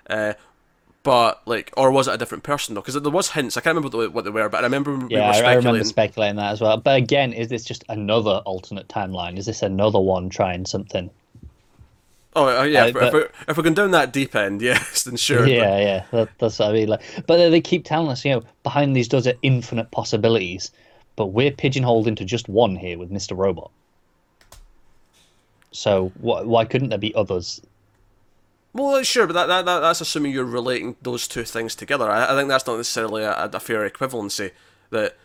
Uh, but like, or was it a different person though? Because there was hints. I can't remember what they- what they were, but I remember we Yeah, I, I remember speculating that as well. But again, is this just another alternate timeline? Is this another one trying something? Oh, uh, yeah. Uh, if, but- if, we're, if we're going down that deep end, yes, then sure. Yeah, yeah, that, that's what I mean. Like, but they- they keep telling us, you know, behind these doors are infinite possibilities, but we're pigeonholed into just one here with Mister Robot. So wh- why couldn't there be others? Well, sure, but that, that, that that's assuming you're relating those two things together. I, I think that's not necessarily a, a fair equivalency. That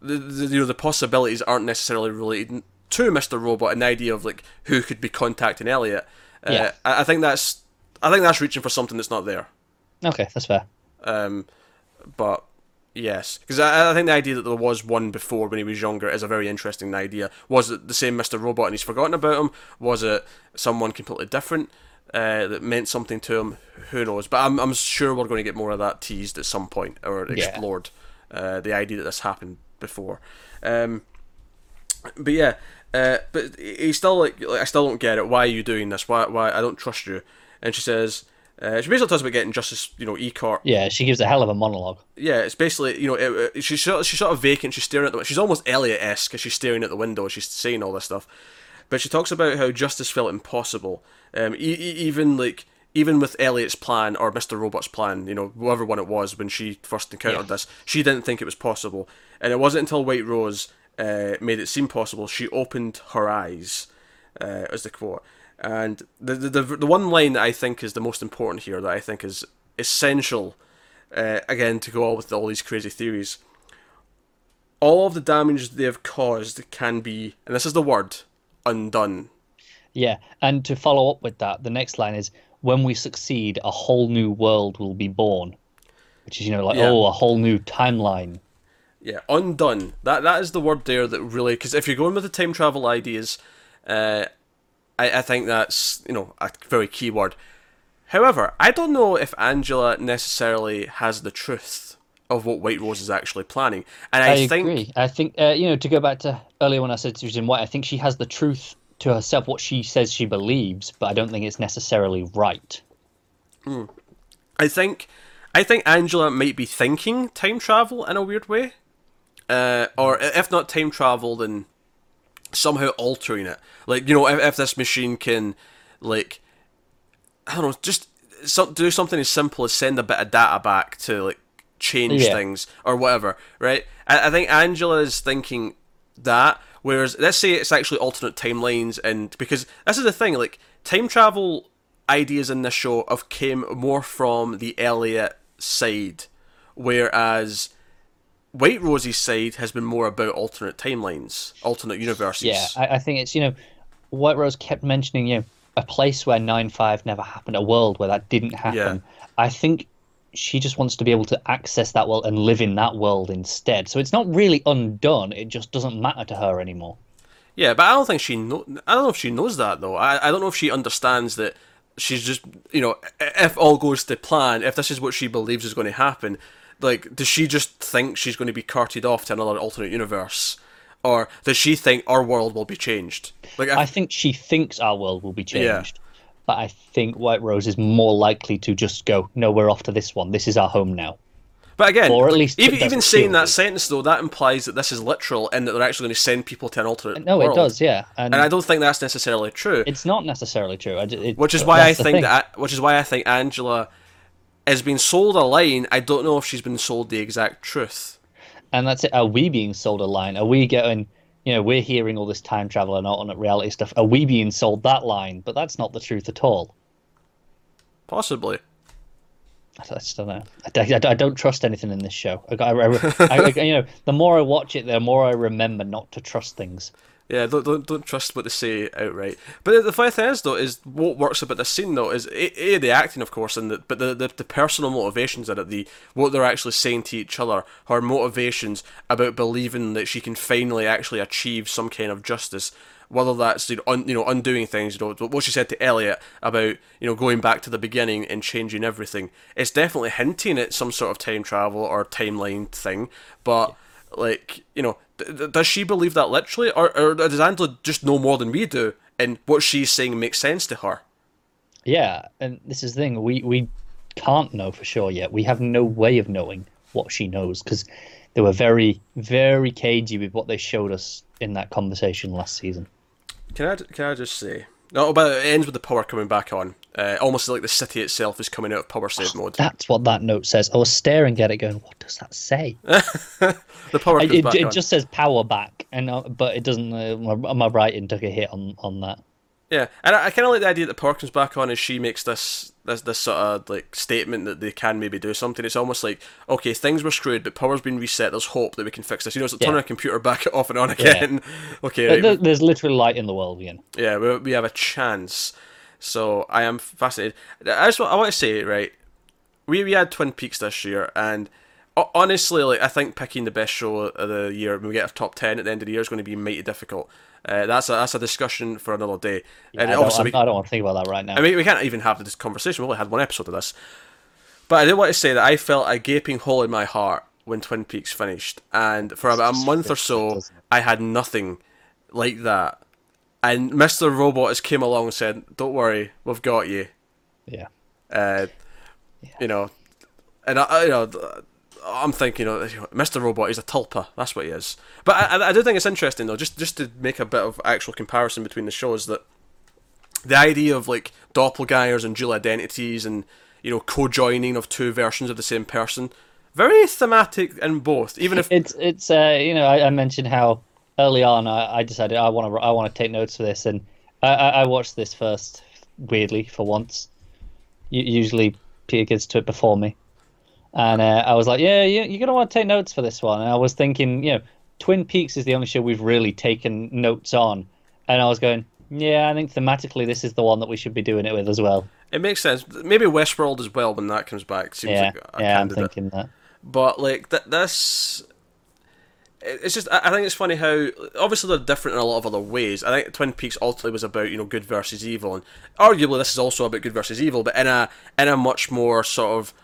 the, the you know the possibilities aren't necessarily related to Mister Robot and the idea of like who could be contacting Elliot. Uh, Yeah. I, I think that's I think that's reaching for something that's not there. Okay, that's fair. Um, but yes, because I, I think the idea that there was one before when he was younger is a very interesting idea. Was it the same Mister Robot and he's forgotten about him? Was it someone completely different uh, that meant something to him? Who knows? But I'm I'm sure we're going to get more of that teased at some point or Yeah. explored. Uh, the idea that this happened before. Um, but yeah. Uh, but he's still like, like, I still don't get it. Why are you doing this? Why? Why? I don't trust you. And she says, uh, she basically talks about getting justice, you know, E Corp Yeah, she gives a hell of a monologue. yeah, it's basically you know it, it, she's sort of, she's sort of vacant. She's staring at the. She's almost Elliot esque she's staring at the window. She's saying all this stuff, but she talks about how justice felt impossible. Um, e- e- even like even with Elliot's plan or Mister Robot's plan, you know, whatever one it was when she first encountered Yeah. this, she didn't think it was possible, and it wasn't until White Rose uh, made it seem possible she opened her eyes, uh, as the quote. And the, the the the one line that I think is the most important here, that I think is essential uh, again to go on with all these crazy theories. All of the damage they have caused can be, and this is the word, undone. Yeah, and to follow up with that, the next line is when we succeed, a whole new world will be born. Which is, you know, like, Yeah. oh, a whole new timeline. Yeah, undone. That that is the word there that really, because if you're going with the time travel ideas, uh, I I think that's you know a very key word. However, I don't know if Angela necessarily has the truth of what White Rose is actually planning, and I, I, think agree. I think, uh, you know, to go back to earlier when I said was white, I think she has the truth to herself, what she says she believes, but I don't think it's necessarily right. I think I think Angela might be thinking time travel in a weird way, uh, or if not time travel, then somehow altering it. Like you know, if, if this machine can, like, I don't know, just so, do something as simple as send a bit of data back to like change Yeah. things or whatever, right? I, I think Angela is thinking that. Whereas, let's say it's actually alternate timelines, and because this is the thing, like time travel ideas in this show have came more from the Elliot side, whereas White Rose's side has been more about alternate timelines, alternate universes. Yeah, I, I think it's you know, White Rose kept mentioning you know a place where nine five never happened, a world where that didn't happen. Yeah. I think she just wants to be able to access that world and live in that world instead. So it's not really undone; it just doesn't matter to her anymore. Yeah, but I don't think she know. I don't know if she knows that though. I I don't know if she understands that she's just you know if all goes to plan, if this is what she believes is going to happen, like does she just think she's going to be carted off to another alternate universe, or does she think our world will be changed? Like I I, think she thinks our world will be Yeah. changed, but I think White Rose is more likely to just go, "No, we're off to this one. This is our home now." but again, or at least even even saying that sentence though, that implies that this is literal and that they're actually going to send people to an alternate. No, world. it does, yeah, and, and I don't think that's necessarily true. it's not necessarily true. I it- which is why I think thing. that which is why I think Angela is been sold a line. I don't know if she's been sold the exact truth. And that's it. Are we being sold a line? Are we getting, you know, we're hearing all this time travel and alternate reality stuff. Are we being sold that line? But that's not the truth at all. Possibly. I just don't know. I, I- I don't trust anything in this show. I- I- you know, the more I watch it, the more I remember not to trust things. Yeah, don't, don't don't trust what they say outright. But the, funny thing is, though, is what works about this scene, though, is a, a the acting, of course, and the, but the, the the personal motivations it, the what they're actually saying to each other, her motivations about believing that she can finally actually achieve some kind of justice, whether that's you know, un, you know undoing things, you know what she said to Elliot about you know going back to the beginning and changing everything. It's definitely hinting at some sort of time travel or timeline thing, but like you know d- does she believe that literally or, or does angela just know more than we do and what she's saying makes sense to her Yeah, and this is the thing. We we can't know for sure yet. We have no way of knowing what she knows because they were very very cagey with what they showed us in that conversation last season. can i can i just say no but it ends with the power coming back on uh, almost like the city itself is coming out of power save mode That's what that note says. I was staring at it, going, "What does that say?" the power It, comes it, back it on. just says power back, and uh, but it doesn't. Uh, my, my writing took a hit on on that. Yeah, and I, I kind of like the idea that the Power comes back on as she makes this this this sort of like statement that they can maybe do something. It's almost like okay, things were screwed, but Power's been reset. There's hope that we can fix this. You know, it's like Yeah. turning a computer back off and on again. okay, right, There- There's literally light in the world again. yeah, we, we have a chance. So I am fascinated. I just want, I want to say right, we we had Twin Peaks this year, and honestly, like I think picking the best show of the year when we get a top ten at the end of the year is going to be mighty difficult. Uh, that's a that's a discussion for another day. and I don't, obviously, we, I don't want to think about that right now. I mean, we can't even have this conversation. We only had one episode of this. But I did want to say that I felt a gaping hole in my heart when Twin Peaks finished. And for about a month or so. I had nothing like that. And Mr. Robot has came along and said, Don't worry, we've got you. yeah. Uh, You know, and I- you know, I'm thinking, you know, Mr. Robot is a tulpa. That's what he is. But I, I- do think it's interesting though, just just to make a bit of actual comparison between the shows, that the idea of like doppelgangers and dual identities and you know co-joining of two versions of the same person, very thematic in both. Even if It's it's uh you know I, I mentioned how early on I, I decided I want to I want to take notes for this and I, I I watched this first weirdly for once. Usually Peter gets to it before me, and uh, I was like, yeah, you, you're gonna want to take notes for this one. And I was thinking, you know, Twin Peaks is the only show we've really taken notes on, and I was going, yeah, I think thematically this is the one that we should be doing it with as well. it makes sense, maybe Westworld as well when that comes back seems Yeah, like a yeah, I'm thinking that. but like th- this it's just I I think it's funny how obviously they're different in a lot of other ways. I think Twin Peaks ultimately was about you know good versus evil, and arguably this is also about good versus evil, but in a in a much more sort of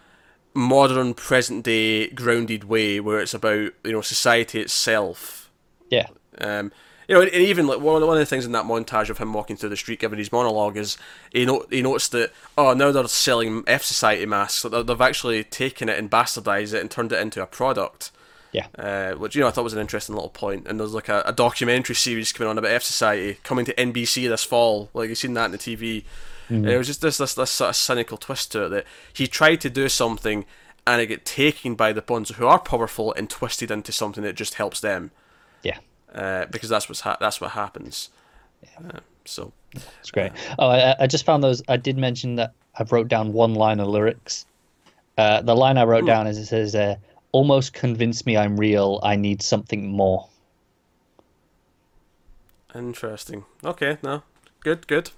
modern present day grounded way, where it's about you know society itself. Yeah, Um, you know, and, and even like one of, the, one of the things in that montage of him walking through the street giving his monologue is he no, he noticed that oh now they're selling F Society masks, so they- they've actually taken it and bastardized it and turned it into a product yeah. uh, which you know I thought was an interesting little point. And there's like a, a documentary series coming on about F Society coming to NBC this fall. Like you've seen that on the TV. And it was just this, this this sort of cynical twist to it that he tried to do something and it get taken by the ones who are powerful and twisted into something that just helps them. Yeah. uh, because that's what's ha- that's what happens. Uh, so It's great. Oh, I, I just found those. I did mention that I wrote down one line of lyrics. Uh, the line I wrote down is it says, uh, "Almost convince me I'm real. I need something more." interesting. Okay, no, good, good.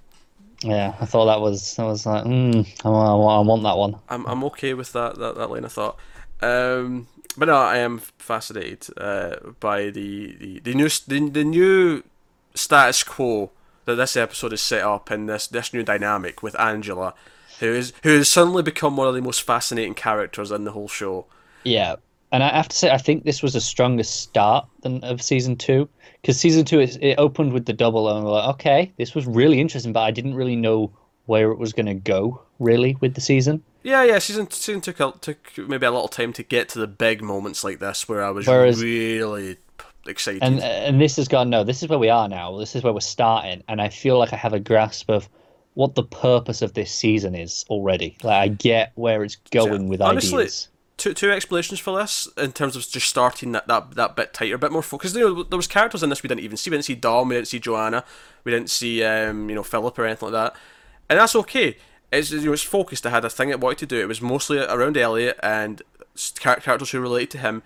Yeah, I thought that was. I was like, mm, I, want, I want that one. I'm I'm okay with that that, that line of thought. Um, but no, I am fascinated uh, by the, the, the new the, the new status quo that this episode is set up and this this new dynamic with Angela, who is who has suddenly become one of the most fascinating characters in the whole show. Yeah, and I have to say, I think this was a stronger start than of season two because season two it, it opened with the double, and we're like, okay, this was really interesting, but I didn't really know where it was going to go really with the season. Yeah, yeah. Season season took a, took maybe a little time to get to the big moments like this where I was Whereas- really excited. and and this has gone no this is where we are now this is where we're starting and i feel like i have a grasp of what the purpose of this season is already like i get where it's going with honestly, ideas two two explanations for this in terms of just starting that, that, that bit tighter, a bit more focused. You know, there was characters in this we didn't even see. We didn't see Dom, we didn't see Joanna, we didn't see um, you know Philip or anything like that, and that's okay. It's you know it's focused. I had a thing it wanted to do. It was mostly around Elliot and characters who related to him.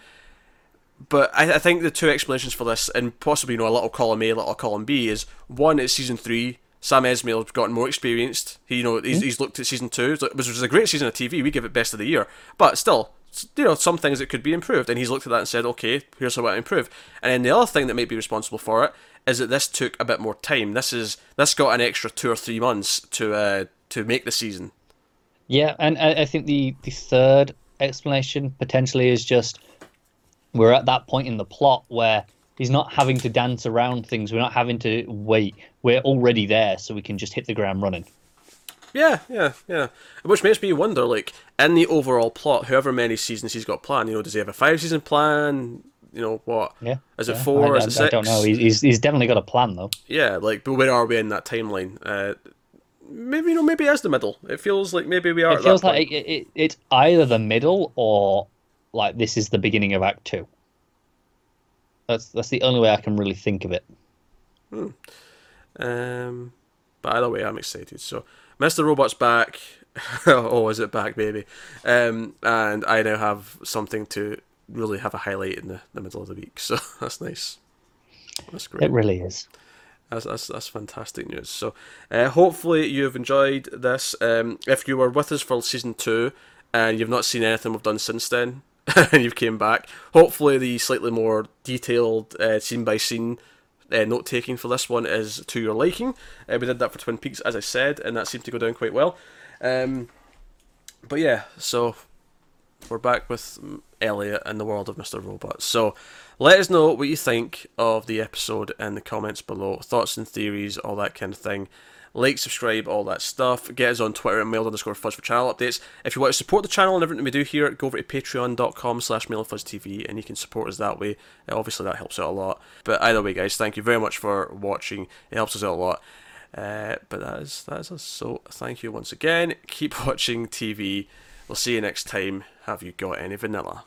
But I, I think the two explanations for this, and possibly you know a little column A, a little column B, is one it's season three. Sam Esmail has gotten more experienced. He, you know, he's, he's looked at season two, which was a great season of TV. We give it best of the year, but still, you know, some things that could be improved. And he's looked at that and said, okay, here's how I improve. And then the other thing that might be responsible for it is that this took a bit more time. This is this got an extra two or three months to uh, to make the season. yeah and I, think the the third explanation potentially is just we're at that point in the plot where he's not having to dance around things we're not having to wait we're already there so we can just hit the ground running Yeah, yeah, yeah. Which makes me wonder, like, in the overall plot, however many seasons he's got planned, you know, does he have a five season plan? You know, what? yeah Is it yeah. four? I, Is it six? I don't know he's, he's, definitely got a plan though Yeah, like, but where are we in that timeline? Uh, maybe, you know, maybe as the middle. It feels like maybe we are it feels that like it, it, it's either the middle or like this is the beginning of act two that's that's the only way i can really think of it Hmm. Um, but either way, I'm excited. So, Mr. Robot's back. oh, is it back, baby? Um, and I now have something to really have a highlight in the, the middle of the week. So, that's nice. That's great. it really is That's, that's, that's fantastic news. So, uh, hopefully, you've enjoyed this. Um, if you were with us for season two and you've not seen anything we've done since then, and you've came back, hopefully, the slightly more detailed uh, scene by scene uh, note taking for this one is to your liking. Uh, we did that for Twin Peaks, as I said, and that seemed to go down quite well. Um, but yeah, so we're back with Elliot and the world of Mr. Robot. So let us know what you think of the episode in the comments below. Thoughts and theories, all that kind of thing. Like, subscribe, all that stuff. Get us on Twitter at mild underscore fuzz for channel updates. If you want to support the channel and everything we do here, go over to patreon.com slash mildfuzztv and you can support us that way. Uh, obviously, that helps out a lot. But either way, guys, thank you very much for watching. It helps us out a lot. Uh, but that is that is us. So thank you once again. Keep watching TV. We'll see you next time. Have you got any vanilla?